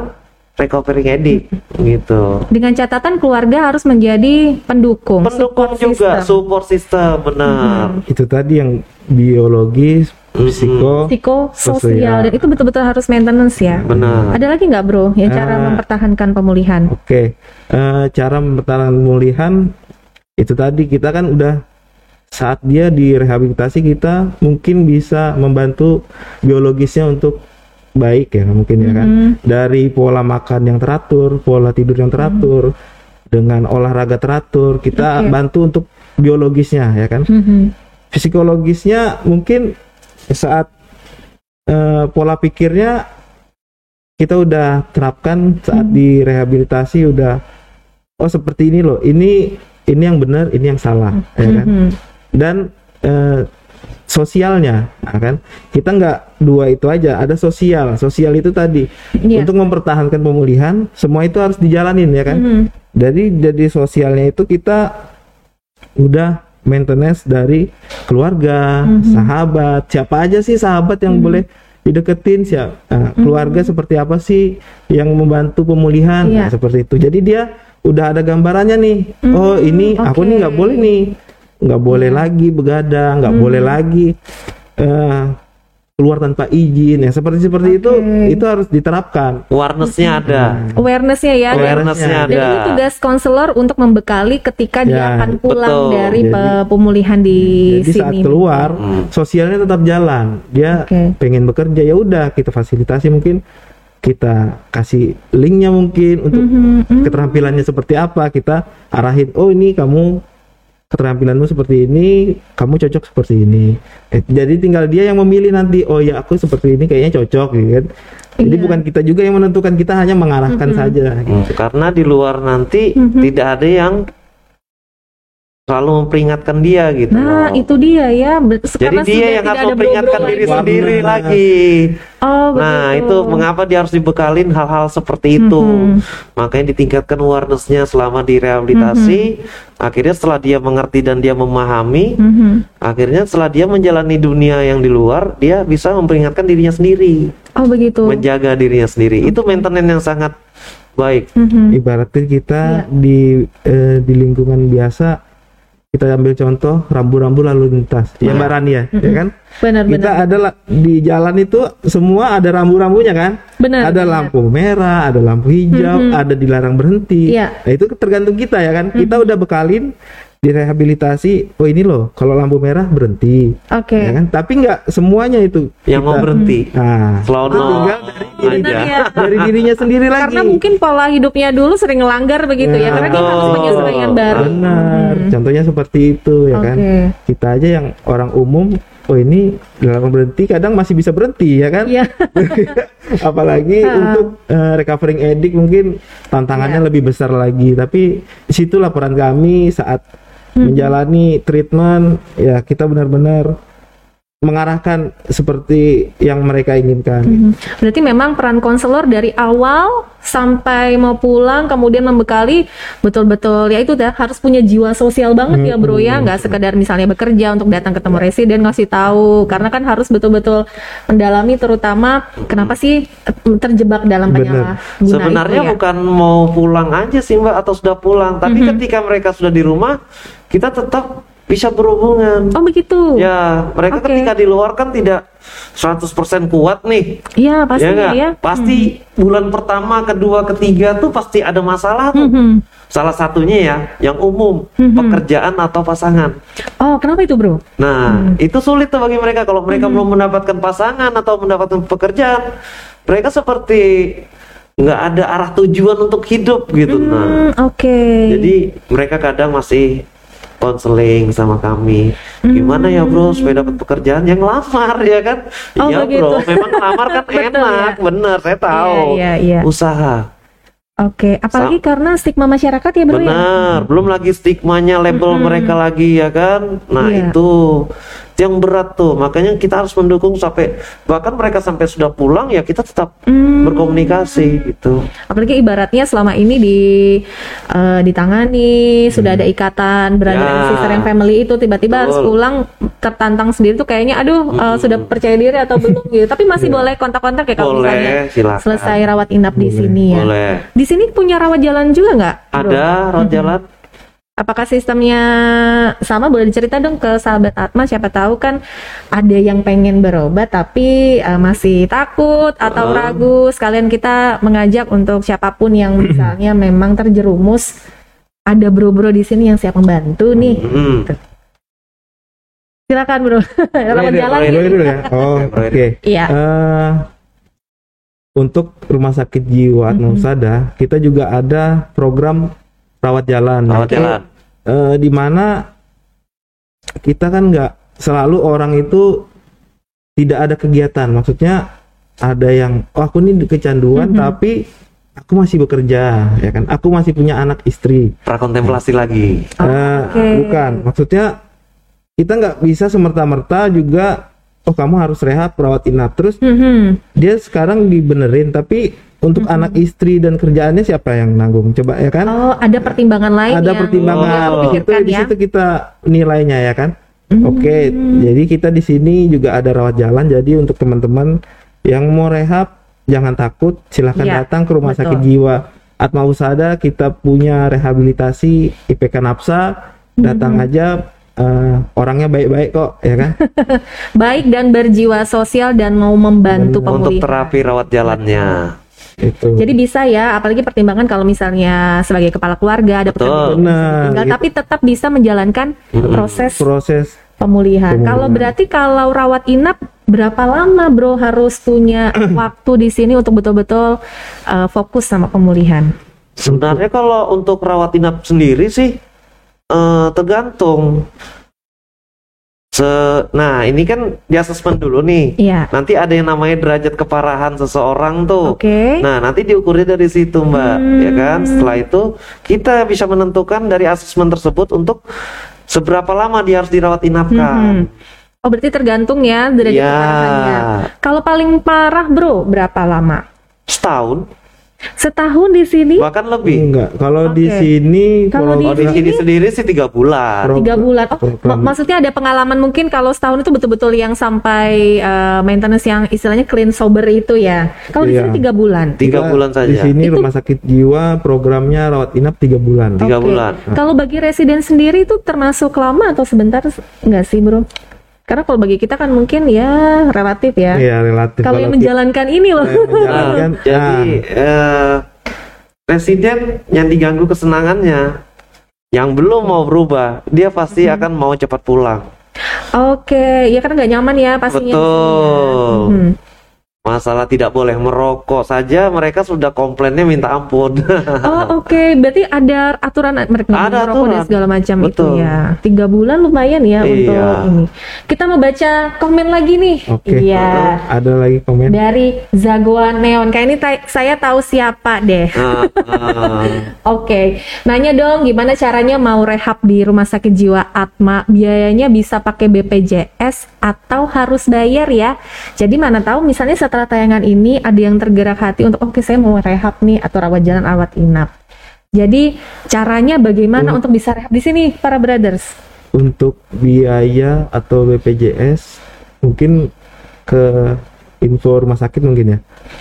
recovering addict, gitu. Dengan catatan keluarga harus menjadi pendukung, Pendukung support juga, system. support system, benar. itu tadi yang biologis Mhm. psiko psikososial Sosial. dan itu betul-betul harus maintenance ya. Benar. Ada lagi nggak bro yang cara Eh, mempertahankan pemulihan? Oke, eh, cara mempertahankan pemulihan itu tadi kita kan udah saat dia direhabilitasi kita mungkin bisa membantu biologisnya untuk baik ya mungkin ya kan Mhm. dari pola makan yang teratur, pola tidur yang teratur, dengan olahraga teratur kita Oke. bantu untuk biologisnya ya kan Mhm. psikologisnya mungkin saat eh, pola pikirnya kita udah terapkan saat Hmm. direhabilitasi udah oh seperti ini loh ini ini yang benar ini yang salah ya kan dan eh, sosialnya ya kan kita nggak dua itu aja ada sosial sosial itu tadi Iya. untuk mempertahankan pemulihan semua itu harus dijalanin ya kan Mhm. dari dari sosialnya itu kita udah maintenance dari keluarga, Mhm. sahabat, siapa aja sih sahabat yang Mhm. boleh dideketin siapa keluarga seperti apa sih yang membantu pemulihan Iya. Nah, seperti itu. Jadi dia udah ada gambarannya nih. Hmm, oh ini aku oke. nih nggak boleh nih, nggak boleh lagi begadang, nggak boleh Hmm. lagi eh, keluar tanpa izin. Ya seperti seperti itu Oke. itu harus diterapkan. Awareness-nya ada. Awarenessnya ya. Awareness-nya Dan ada. itu tugas konselor untuk membekali ketika dia Ya, akan pulang betul. dari Jadi- pe- pemulihan di Jadi saat sini. keluar Hmm. sosialnya tetap jalan. Dia Oke. pengen bekerja ya udah kita fasilitasi mungkin kita kasih linknya mungkin untuk Mhm, mhm. keterampilannya seperti apa kita arahin oh ini kamu keterampilanmu seperti ini kamu cocok seperti ini Eh, jadi tinggal dia yang memilih nanti oh ya aku seperti ini kayaknya cocok gitu kan jadi Iya. bukan kita juga yang menentukan kita hanya mengarahkan saja gitu. Hmm, Karena di luar nanti Mhm. tidak ada yang selalu memperingatkan dia gitu. Nah, loh. itu dia ya. Ber- Jadi dia yang harus ada memperingatkan diri lagi. sendiri Benar. lagi. Oh, Nah, begitu. itu mengapa dia harus dibekalin hal-hal seperti itu. Makanya ditingkatkan awareness-nya selama direhabilitasi. Akhirnya setelah dia mengerti dan dia memahami, Mhm. akhirnya setelah dia menjalani dunia yang di luar, dia bisa memperingatkan dirinya sendiri, Oh, begitu. menjaga dirinya sendiri. Itu maintenance yang sangat baik. Mhm. ibaratnya kita Iya. di eh, di lingkungan biasa kita ambil contoh rambu-rambu lalu lintas. Ya Mbak Rani ya, ya kan? Benar, kita benar. ada di jalan itu semua ada rambu-rambunya kan? Benar, ada benar. lampu merah ada lampu hijau ada dilarang berhenti. Iya. nah itu tergantung kita ya kan? Kita udah bekalin direhabilitasi oh ini loh kalau lampu merah berhenti Oke. ya kan tapi nggak semuanya itu Yang mau kita- berhenti. nah Slow itu no. tinggal dari diri Benar ya. dari dirinya sendiri lagi Karena mungkin pola hidupnya dulu sering ngelanggar begitu ya. Ya, Karena dia harus betul. penyesuaian baru. Benar, contohnya seperti itu ya kan. Oke. Kita aja yang orang umum, oh ini dalam berhenti kadang masih bisa berhenti ya kan. Iya. *laughs* Apalagi untuk eh, recovering addict mungkin tantangannya Iya. lebih besar lagi. Tapi situ laporan kami saat Menjalani treatment ya kita benar-benar mengarahkan seperti yang mereka inginkan. Mhm. Berarti memang peran konselor dari awal sampai mau pulang kemudian membekali betul-betul ya itu dah harus punya jiwa sosial banget ya bro ya nggak sekedar misalnya bekerja untuk datang ketemu residen ngasih tahu karena kan harus betul-betul mendalami terutama kenapa sih terjebak dalam Benar. penyalahgunaan Sebenarnya itu ya? bukan mau pulang aja sih Mbak atau sudah pulang, tapi Mhm. ketika mereka sudah di rumah, kita tetap bisa berhubungan. Oh begitu. Ya, mereka Oke. ketika di luar kan tidak 100% kuat nih. Iya pasti ya ya. Pasti bulan pertama, kedua, ketiga tuh pasti ada masalah tuh. Mhm. Salah satunya ya, yang umum, Mhm. pekerjaan atau pasangan. Oh kenapa itu bro? Nah, itu sulit tuh bagi mereka kalau mereka belum mendapatkan pasangan atau mendapatkan pekerjaan. Mereka seperti nggak ada arah tujuan untuk hidup gitu. Nah, Hmm, Oke. jadi mereka kadang masih konseling sama kami. Gimana ya bro supaya dapat pekerjaan yang lamar ya kan? Oh, Iya begitu. bro, memang lamar kan *laughs* Betul, enak, ya. bener saya tahu. Iya, iya, iya. Usaha, Oke, apalagi karena stigma masyarakat ya bro ya. benar. Belum lagi stigmanya label mereka lagi ya kan? Nah itu itu yang berat tuh. Makanya kita harus mendukung sampai bahkan mereka sampai sudah pulang ya kita tetap Hmm. berkomunikasi gitu. Apalagi ibaratnya selama ini di eh, ditangani sudah ada ikatan brother Ya. and sister yang family itu tiba-tiba harus pulang tertantang sendiri tuh kayaknya aduh eh, sudah percaya diri atau belum gitu. Tapi masih boleh kontak-kontak ya kalau Boleh, misalnya silakan. selesai rawat inap di sini ya. Boleh. Di sini punya rawat jalan juga nggak? Ada rawat jalan? Apakah sistemnya sama? Boleh dicerita dong ke sahabat Atma. Siapa tahu kan ada yang pengen berobat tapi eh, masih takut atau Hmm. ragu. Sekalian kita mengajak untuk siapa pun yang *clears throat* misalnya memang terjerumus ada bro-bro di sini yang siap membantu nih. Hmm. Silakan bro. *laughs* Boleh, jalan. ya. Dulu ya. *laughs* Oh, Oke, oke. Iya. Eh, untuk rumah sakit jiwa Atma Husada, kita juga ada program rawat jalan. Rawat jalan. Eh, di mana kita kan nggak selalu orang itu tidak ada kegiatan. Maksudnya ada yang, oh aku ini kecanduan, Mhm. tapi aku masih bekerja, ya kan? Aku masih punya anak istri. Prakontemplasi lagi. Eh, Oke. bukan, maksudnya kita nggak bisa semerta-merta juga, oh kamu harus rehab, perawat inap. Terus Mhm. dia sekarang dibenerin tapi untuk anak istri dan kerjaannya siapa yang nanggung? Coba ya kan? Oh, ada pertimbangan lain ada yang pertimbangan. harus itu dipikirkan di ya. situ kita nilainya ya kan? Oke jadi kita di sini juga ada rawat jalan. Jadi untuk teman-teman yang mau rehab jangan takut. Silahkan Iya, datang ke rumah betul. sakit jiwa Atma Usada. Kita punya rehabilitasi IPK Napsa. Datang aja eh, orangnya baik-baik kok ya kan? *laughs* Baik dan berjiwa sosial dan mau membantu Benar. Untuk pemulihan. terapi rawat jalannya. Itu Jadi bisa ya, apalagi pertimbangan kalau misalnya sebagai kepala keluarga ada Betul. pekerjaan Benar, tinggal, gitu. tapi tetap bisa menjalankan proses proses pemulihan. Pemulihan. Kalau berarti kalau rawat inap berapa lama bro harus punya *clears throat* waktu di sini untuk betul-betul uh, fokus sama pemulihan? Sebenarnya kalau untuk rawat inap sendiri sih eh, tergantung. Se nah ini kan di asesmen dulu nih. Iya. Nanti ada yang namanya derajat keparahan seseorang tuh. Oke. Nah, nanti diukurnya dari situ, Mbak. Ya kan? Setelah itu kita bisa menentukan dari asesmen tersebut untuk seberapa lama dia harus dirawat inapkan. Oh berarti tergantung ya derajat Ya. keparahannya. Kalau paling parah bro berapa lama? Setahun, Setahun di sini? bahkan lebih. Enggak, kalau di Oke. sini Kalau di di sini sendiri sih tiga bulan. Tiga bulan. Oh, mak- maksudnya ada pengalaman mungkin kalau setahun itu betul-betul yang sampai eh, maintenance yang istilahnya clean sober itu ya. Kalau di Iya. sini tiga bulan. Tiga bulan saja. Di sini Itu- rumah sakit jiwa programnya rawat inap tiga bulan. Tiga Oke. bulan. Kalau bagi residen sendiri itu termasuk lama atau sebentar enggak sih, Bro? Karena kalau bagi kita kan mungkin ya relatif ya. Iya relatif. Kalau yang menjalankan ini loh. menjalankan, *laughs* Nah, jadi eh, residen yang diganggu kesenangannya, yang belum mau berubah, dia pasti Hmm. akan mau cepat pulang. Oke, ya karena nggak nyaman ya pastinya. ya. Betul. Mhm. Masalah tidak boleh merokok saja, mereka sudah komplainnya minta ampun. *laughs* Oh *laughs* oke, berarti ada aturan mereka nggak Ada merokok dan aturan. segala macam itu Betul. ya. Tiga bulan lumayan ya Iya. untuk ini. Kita mau baca komen lagi nih. Oke. Iya. Ada lagi komen? Dari Zagoan Neon. Kayak ini ta- saya tahu siapa deh. Nah, ah. *laughs* Oke, nanya dong gimana caranya mau rehab di rumah sakit jiwa Atma? Biayanya bisa pakai BPJS atau harus bayar ya? Jadi mana tahu misalnya setelah tayangan ini ada yang tergerak hati untuk oke saya mau rehab nih atau rawat jalan rawat inap. Jadi caranya bagaimana Hmm. untuk bisa rehab di sini para brothers? Untuk biaya atau BPJS mungkin ke info rumah sakit mungkin ya.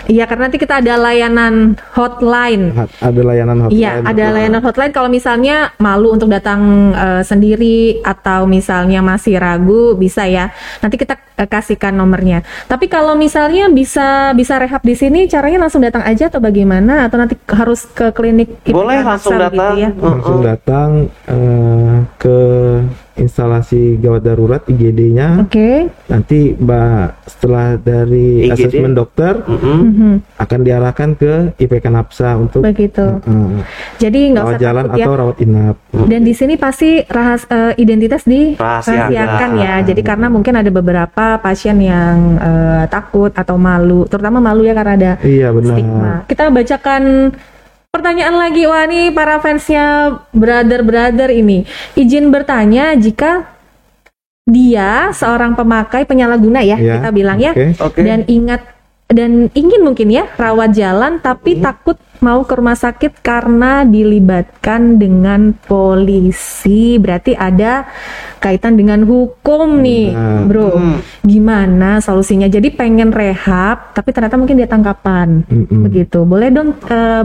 Iya karena nanti kita ada layanan hotline. Ha- Ada layanan hotline. Iya, ada layanan hotline kalau misalnya malu untuk datang eh, sendiri atau misalnya masih ragu bisa ya. Nanti kita kasihkan nomornya. Tapi kalau misalnya bisa bisa rehab di sini caranya langsung datang aja atau bagaimana atau nanti harus ke klinik Boleh langsung datang. gitu ya. langsung datang eh, ke instalasi gawat darurat IGD-nya. Oke. Nanti Mbak setelah dari IGD? asesmen dokter Mm-mm. Mhm, akan diarahkan ke IPK Napsa untuk Begitu. eh, Jadi nggak usah jalan takut ya. atau rawat inap. Dan di sini pasti rahas eh, identitas Rahasiakan. dirahasiakan ya. Jadi karena mungkin ada beberapa pasien yang eh, takut atau malu, terutama malu ya karena ada Iya benar. stigma. Kita bacakan pertanyaan lagi. Wah nih para fansnya brother-brother ini. Izin bertanya jika dia seorang pemakai penyalahguna ya, Iya, kita bilang ya. oke. Oke. Dan ingat dan ingin mungkin ya rawat jalan tapi takut mau ke rumah sakit karena dilibatkan dengan polisi. Berarti ada kaitan dengan hukum nih, Benar. Bro. Hmm. Gimana solusinya? Jadi pengen rehab tapi ternyata mungkin dia tangkapan. Mm-mm. Begitu. Boleh dong eh,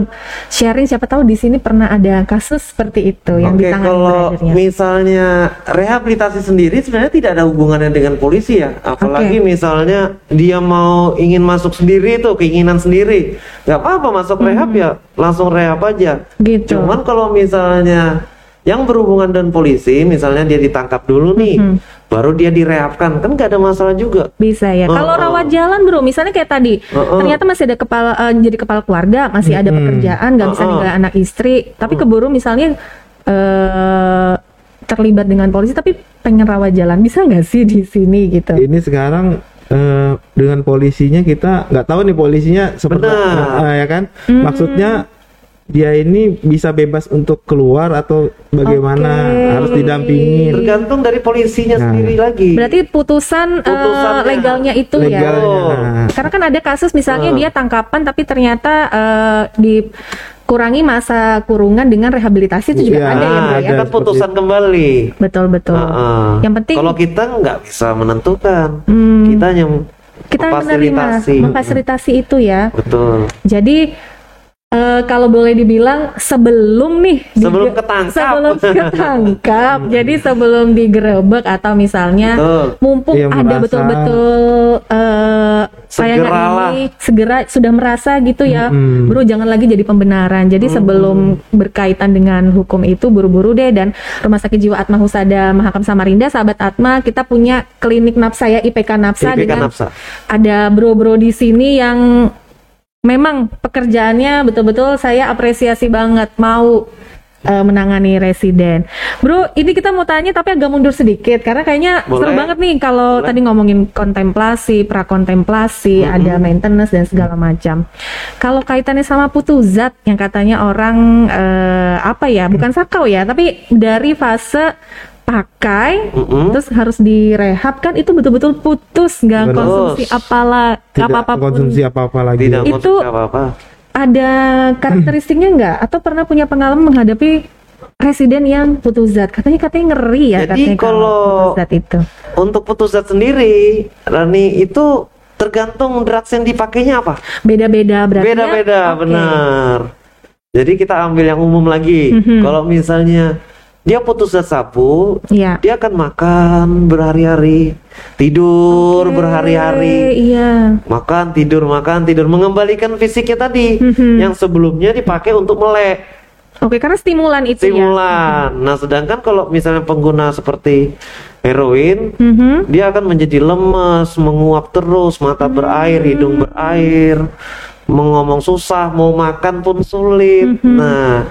sharing siapa tahu di sini pernah ada kasus seperti itu yang Oke, ditangani kalau brothernya. misalnya rehabilitasi sendiri sebenarnya tidak ada hubungannya dengan polisi ya. Apalagi Oke. misalnya dia mau ingin masuk sendiri tuh keinginan sendiri, nggak apa-apa masuk rehab ya langsung rehab aja. Gitu. Cuman kalau misalnya yang berhubungan dengan polisi, misalnya dia ditangkap dulu nih, Mhm. baru dia direhabkan, kan nggak ada masalah juga. Bisa ya. Oh, Kalau rawat jalan bro, misalnya kayak tadi, Oh, oh. ternyata masih ada kepala eh, jadi kepala keluarga, masih ada Mm-mm. pekerjaan, nggak bisa Oh, oh. ninggalin anak istri, tapi keburu misalnya eh terlibat dengan polisi, tapi pengen rawat jalan, bisa nggak sih di sini gitu? Ini sekarang eh, dengan polisinya kita nggak tahu nih polisinya seperti ah, ya kan. Hmm. Maksudnya dia ini bisa bebas untuk keluar atau bagaimana Oke. harus didampingin. Tergantung dari polisinya Nah. sendiri lagi. Berarti putusan Putusannya. legalnya itu ya. Legalnya. Oh. Karena kan ada kasus misalnya Ah. dia tangkapan tapi ternyata eh, dikurangi masa kurungan dengan rehabilitasi itu juga Iya, ada ya, Bro, ya. ada. kan seperti putusan kembali. Betul betul. Heeh. Yang penting kalau kita nggak bisa menentukan, Hmm. kita hanya kita menerima memfasilitasi. itu ya. Betul. Jadi eh, kalau boleh dibilang sebelum nih Sebelum ketangkap. sebelum *laughs* ketangkap, jadi sebelum digerebek atau misalnya Betul. mumpung Yang ada merasa- betul-betul eh Segeralah. ini segera sudah merasa gitu ya, Mm-mm. bro jangan lagi jadi pembenaran. Jadi sebelum berkaitan dengan hukum itu buru-buru deh dan Rumah Sakit Jiwa Atma Husada Mahakam Samarinda, sahabat Atma, kita punya klinik Napsa ya IPK Napsa IPK dengan Napsa. ada bro-bro di sini yang memang pekerjaannya betul-betul saya apresiasi banget mau eh, menangani residen. Bro, ini kita mau tanya tapi agak mundur sedikit karena kayaknya Boleh. seru banget nih kalau Boleh. tadi ngomongin kontemplasi, prakontemplasi, ada maintenance dan segala macam. Kalau kaitannya sama putu zat yang katanya orang eh, apa ya, bukan sakau ya, tapi dari fase pakai Mm-mm. terus harus direhab kan itu betul-betul putus nggak konsumsi apalah tidak apa-apapun konsumsi apa-apa lagi Tidak Itu- konsumsi apa-apa. Ada karakteristiknya nggak atau pernah punya pengalaman menghadapi residen yang putus zat katanya katanya ngeri ya Jadi katanya kalau- putus zat itu Untuk putus zat sendiri, Rani itu tergantung drugs yang dipakainya apa? beda-beda berarti ya? Beda-beda, Oke. benar. Jadi kita ambil yang umum lagi. Mhm. Kalau misalnya dia putus zat sabu, Iya. dia akan makan berhari-hari, tidur Oke, berhari-hari, iya makan tidur makan tidur, mengembalikan fisiknya tadi Mhm. yang sebelumnya dipakai untuk melek. oke karena stimulan itu ya stimulan. Nah, sedangkan kalau misalnya pengguna seperti heroin, Mhm. dia akan menjadi lemes, menguap terus, mata berair, hidung berair, mengomong susah, mau makan pun sulit. Nah,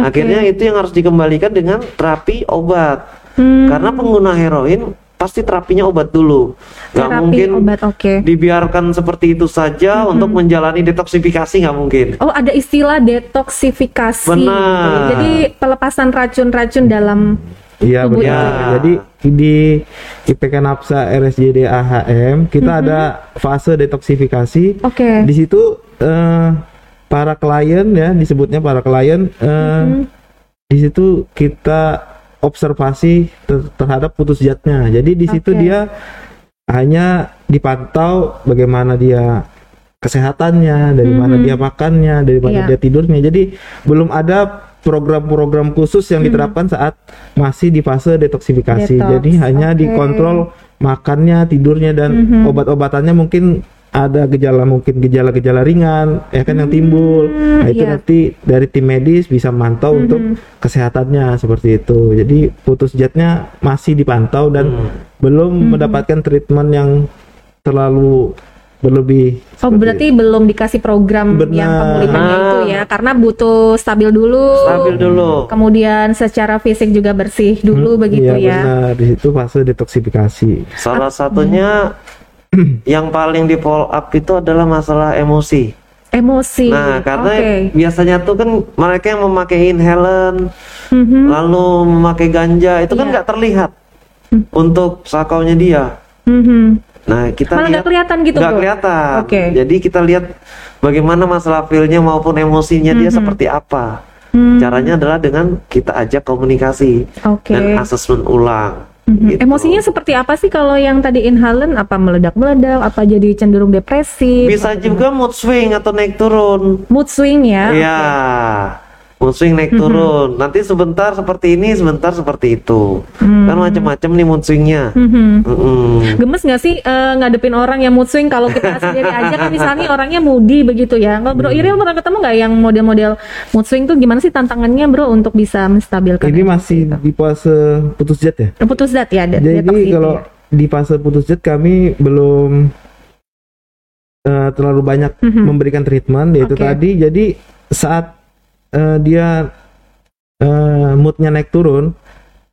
Oke. akhirnya itu yang harus dikembalikan dengan terapi obat. Hmm, Karena pengguna heroin pasti terapinya obat dulu. Nggak terapi mungkin obat oke dibiarkan seperti itu saja untuk menjalani detoksifikasi nggak mungkin. Oh ada istilah detoksifikasi. Benar. Jadi pelepasan racun-racun dalam Iya benar. itu. Jadi di IPK Napsa RSJD AHM kita Mhm. ada fase detoksifikasi. Oke. Di situ eh, para klien ya disebutnya para klien eh, Mhm. di situ kita observasi ter- terhadap putus zatnya. Jadi di situ Oke. dia hanya dipantau bagaimana dia kesehatannya, dari mana Mhm. dia makannya, dari mana Iya. dia tidurnya. Jadi belum ada program-program khusus yang diterapkan saat masih di fase detoksifikasi. Detox, Jadi hanya oke. dikontrol makannya, tidurnya dan Mhm. obat-obatannya mungkin ada gejala mungkin gejala-gejala ringan ya kan yang timbul. Nah, itu iya. nanti dari tim medis bisa memantau untuk kesehatannya seperti itu. Jadi putus zatnya masih dipantau dan Hmm. belum mendapatkan treatment yang terlalu berlebih. Oh berarti belum dikasih program Benar. yang pemulihannya Ah. itu ya, karena butuh stabil dulu. Stabil dulu. Kemudian secara fisik juga bersih dulu begitu Iya, ya. benar. Di situ fase detoksifikasi. Salah satunya *clears throat* yang paling di follow up itu adalah masalah emosi. Emosi. Nah, karena Oke. biasanya tuh kan mereka yang memakai inhalan, Mhm. lalu memakai ganja itu kan Iya. nggak terlihat untuk sakaunya dia. Mhm. Nah, kita Malah lihat kelihatan gitu, nggak kelihatan. Oke. Jadi kita lihat bagaimana masalah feelnya maupun emosinya dia seperti apa. Hmm. Caranya adalah dengan kita ajak komunikasi Oke. dan asesmen ulang. Mhm. Gitu. Emosinya seperti apa sih kalau yang tadi inhalen? Apa meledak-meledak? Apa jadi cenderung depresi? bisa juga mood swing atau naik turun. Mood swing ya? Iya. Mood swing naik turun. Nanti sebentar seperti ini, sebentar seperti itu. Kan macam-macam nih mood swingnya. Mhm. Mm-mm. Gemes nggak sih eh, ngadepin orang yang mood swing kalau kita *laughs* sendiri aja kan misalnya orangnya moody begitu ya. Kalau Bro Iril pernah ketemu nggak yang model-model mood swing tuh gimana sih tantangannya Bro untuk bisa menstabilkan? Ini masih di fase putus zat ya. putus zat ya ada Jadi detox itu kalau ya? di fase putus zat kami belum eh, terlalu banyak Mhm. memberikan treatment yaitu Oke. tadi. Jadi saat eh, dia eh, moodnya naik turun,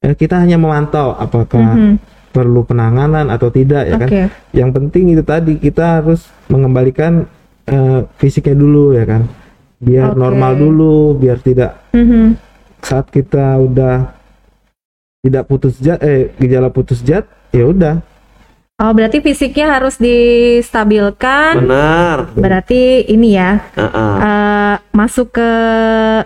eh, kita hanya memantau apakah Mhm. perlu penanganan atau tidak ya kan. Oke. Yang penting itu tadi kita harus mengembalikan eh, fisiknya dulu ya kan. Biar Oke. normal dulu, biar tidak Mhm. saat kita udah tidak putus zat eh gejala putus zat ya udah Oh berarti fisiknya harus distabilkan. Benar. Berarti ini ya Heeh. eh, masuk ke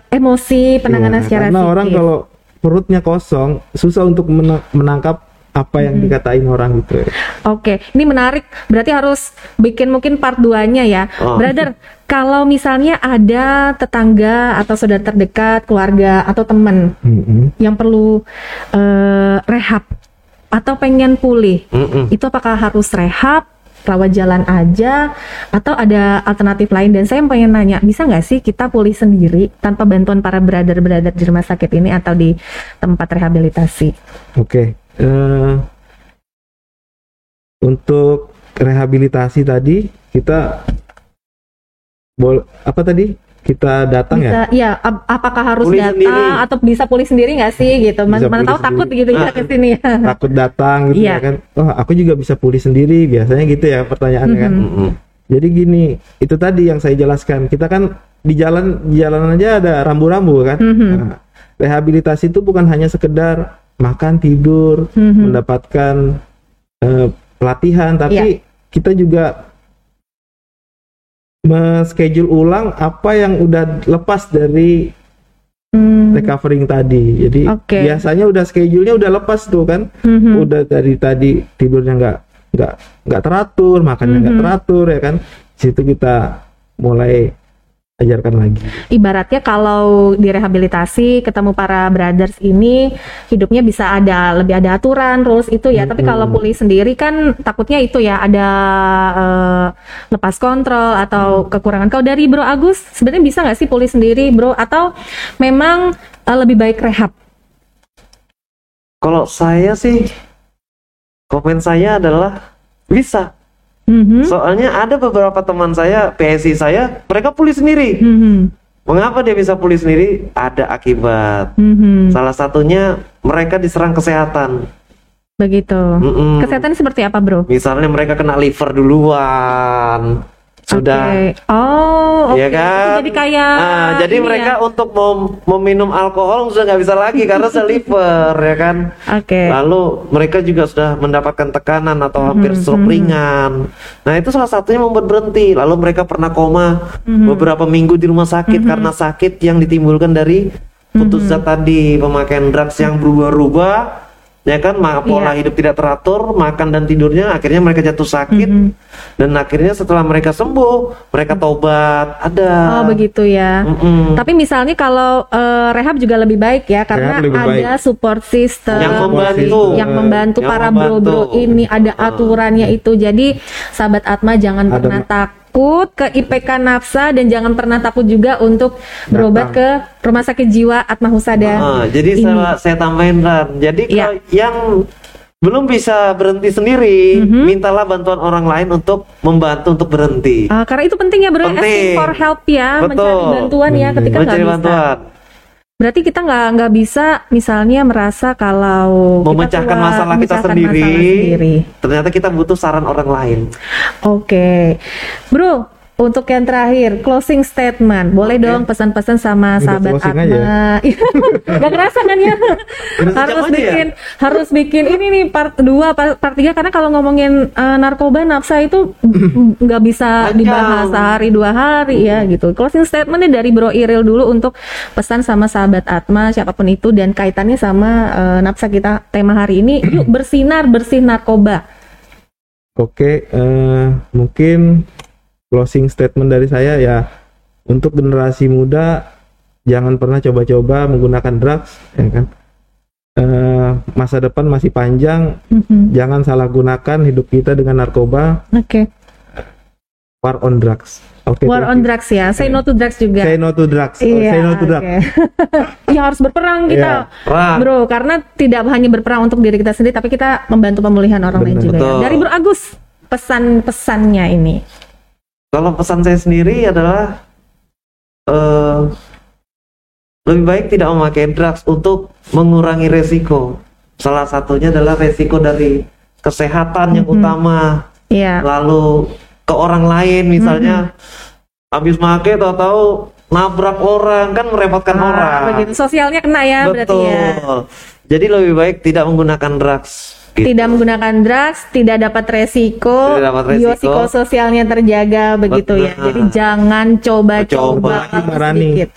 emosi penanganan Iya, secara karena psikis. orang kalau perutnya kosong susah untuk mena- menangkap apa yang dikatain orang gitu ya. Oke, ini menarik. Berarti harus bikin mungkin part 2-nya ya. Oh. Brother, kalau misalnya ada tetangga atau saudara terdekat, keluarga atau teman Mm-mm. yang perlu eh, rehab atau pengen pulih, Mm-mm. itu apakah harus rehab, rawat jalan aja, atau ada alternatif lain? Dan saya pengen nanya, bisa nggak sih kita pulih sendiri tanpa bantuan para brother-brother di rumah sakit ini atau di tempat rehabilitasi? Oke. eh, untuk rehabilitasi tadi kita bol apa tadi? Kita datang ya? bisa ya ap- apakah harus Pulih datang sendiri. atau bisa pulih sendiri nggak sih gitu Bisa mana tahu takut sendiri. gitu ya ke sini ya Takut datang gitu Iya. ya kan. Oh, aku juga bisa pulih sendiri biasanya gitu ya pertanyaannya kan. Mhm. Mm-mm. Jadi gini, itu tadi yang saya jelaskan. Kita kan di jalan di jalan aja ada rambu-rambu kan. Mhm. Nah, rehabilitasi itu bukan hanya sekedar makan tidur Mhm. mendapatkan eh, pelatihan tapi Iya. kita juga men-schedule ulang apa yang udah lepas dari Hmm. recovering tadi jadi Oke. biasanya udah schedule-nya udah lepas tuh kan Mhm. udah dari tadi tidurnya nggak nggak nggak teratur makannya nggak Mhm. teratur ya kan situ kita mulai ajarkan lagi. Ibaratnya kalau direhabilitasi ketemu para brothers ini hidupnya bisa ada lebih ada aturan rules itu ya. Tapi kalau pulih sendiri kan takutnya itu ya ada eh, lepas kontrol atau kekurangan. Kalau dari Bro Agus sebenarnya bisa nggak sih pulih sendiri Bro? Atau memang eh, lebih baik rehab? Kalau saya sih komen saya adalah bisa. Mhm. Soalnya ada beberapa teman saya, PSI saya, mereka pulih sendiri. Mhm. Mengapa dia bisa pulih sendiri? Ada akibat. Mhm. Salah satunya mereka diserang kesehatan. begitu Mm-mm. kesehatan seperti apa Bro Misalnya mereka kena liver duluan. Sudah Oke. oh Iya kan? Itu jadi kayak Nah, jadi mereka ya. untuk mem- meminum alkohol sudah nggak bisa lagi karena *laughs* seliver ya kan. oke Lalu mereka juga sudah mendapatkan tekanan atau hampir Mhm, stroke ringan. Nah itu salah satunya membuat berhenti. Lalu mereka pernah koma Mhm. beberapa minggu di rumah sakit karena sakit yang ditimbulkan dari putus Mhm. zat tadi, pemakaian drugs yang berubah-ubah. Ya kan, ma- pola Iya. hidup tidak teratur, makan dan tidurnya, akhirnya mereka jatuh sakit, Mhm. dan akhirnya setelah mereka sembuh, mereka tobat, ada. Oh begitu ya. Mm-mm. Tapi misalnya kalau eh, rehab juga lebih baik ya karena ada support system Yang membantu. yang membantu Yang para bro-bro ini ada aturannya itu. Jadi sahabat Atma jangan Ada pernah ma- takut ke IPK Nafsa dan jangan pernah takut juga untuk berobat ke Rumah Sakit Jiwa Atma Husada. Ah, jadi ini. saya, saya tambahin Ran. Jadi Iya. kalau yang belum bisa berhenti sendiri, Mhm. mintalah bantuan orang lain untuk membantu untuk berhenti. Ah, karena itu penting ya bro, Penting. asking for help ya, Betul. mencari bantuan ya ketika nggak bisa. bantuan. Berarti kita nggak nggak bisa misalnya merasa kalau kita Memecahkan kuat, masalah kita memecahkan sendiri. masalah sendiri. Ternyata kita butuh saran orang lain. Oke, bro. Untuk yang terakhir, closing statement. Boleh dong pesan-pesan sama Udah sahabat Atma. *laughs* Gak kerasa kan ya? Harus aja ya? bikin, harus bikin ini nih part 2, part, part 3 karena kalau ngomongin eh, narkoba nafsa itu *clears throat* nggak bisa dibahas sehari dua hari ya gitu. Closing statementnya dari Bro Iril dulu untuk pesan sama sahabat Atma siapa pun itu dan kaitannya sama eh, nafsa kita tema hari ini. *clears throat* Yuk bersinar bersih narkoba. Oke, eh, mungkin closing statement dari saya ya untuk generasi muda jangan pernah coba-coba menggunakan drugs, ya kan? Eh, masa depan masih panjang, Mhm. jangan salah gunakan hidup kita dengan narkoba, Oke. war on drugs. Oke. War on drugs ya, say no to drugs juga. Say no to drugs. Oh, Iya, say no to drugs. oke. *laughs* ya harus berperang kita, Perang. bro. Karena tidak hanya berperang untuk diri kita sendiri, tapi kita membantu pemulihan orang lain Benar. juga. ya. Dari Bro Agus, pesan-pesannya ini. Kalau pesan saya sendiri adalah eh lebih baik tidak memakai drugs untuk mengurangi resiko. Salah satunya adalah resiko dari kesehatan yang Mhm. utama. Iya. lalu ke orang lain misalnya habis make tahu-tahu nabrak orang kan merepotkan Ah, orang begitu. Sosialnya kena ya berarti betul ya. jadi lebih baik tidak menggunakan drugs gitu. Tidak menggunakan drugs, tidak dapat resiko, Tidak dapat resiko. biopsikososialnya terjaga begitu ya. Jadi jangan coba-coba sedikit.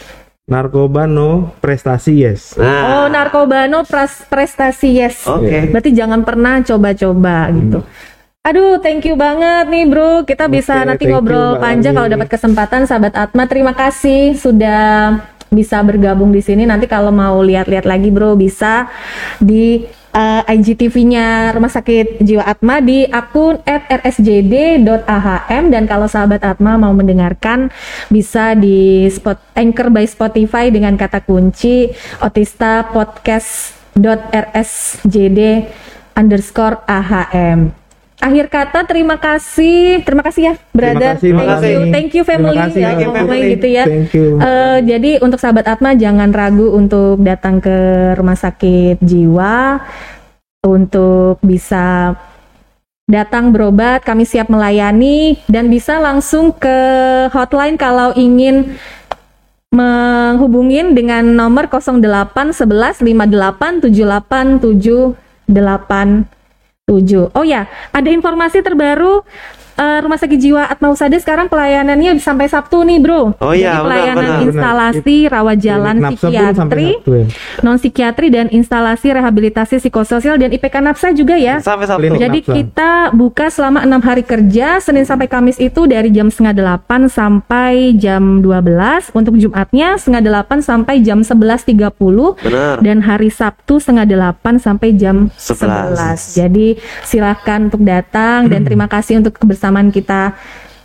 Narkoba no, prestasi yes. Oh, nah narkoba no pras- prestasi yes. oke Berarti jangan pernah coba-coba gitu. Aduh, thank you banget nih bro. Kita bisa Oke, nanti you, ngobrol Mbak panjang kalau dapat kesempatan, sahabat Atma. Terima kasih sudah bisa bergabung di sini. Nanti kalau mau lihat-lihat lagi bro, bisa di uh, IGTV-nya Rumah Sakit Jiwa Atma di akun @rsjd.ahm dan kalau sahabat Atma mau mendengarkan bisa di spot Anchor by Spotify dengan kata kunci Otista Podcast.rsjd underscore AHM. Akhir kata terima kasih, terima kasih ya, brother. kasih, thank you, thank you family, Terima kasih, ya, thank you, family. gitu ya. Thank you. Eh, jadi untuk sahabat Atma jangan ragu untuk datang ke rumah sakit jiwa untuk bisa datang berobat. Kami siap melayani dan bisa langsung ke hotline kalau ingin menghubungin dengan nomor 08 11 58 78 787. Oh ya, ada informasi terbaru eh, Rumah Sakit Jiwa Atma Husada sekarang pelayanannya sampai Sabtu nih, Bro. Oh iya, Jadi benar, pelayanan benar. instalasi rawat jalan Klinik Napsa pun sampai psikiatri, Sabtu ya. non psikiatri dan instalasi rehabilitasi psikososial dan IPK Napsa juga ya. Sampai Sabtu. Klinik. Jadi Napsa. kita buka selama enam hari kerja Senin sampai Kamis itu dari jam setengah delapan sampai jam 12 Untuk Jumatnya setengah delapan sampai jam 11.30 Benar. Dan hari Sabtu setengah delapan sampai jam 11. 11 Jadi silahkan untuk datang dan terima kasih untuk kebersamaan kita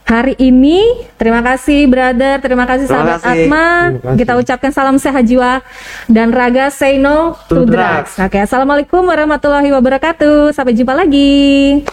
Hari ini, terima kasih brother, terima kasih Terima sahabat kasih. Atma. Kasih. Kita ucapkan salam sehat jiwa dan raga say no to To drugs. drugs. Oke, assalamualaikum warahmatullahi wabarakatuh. Sampai jumpa lagi.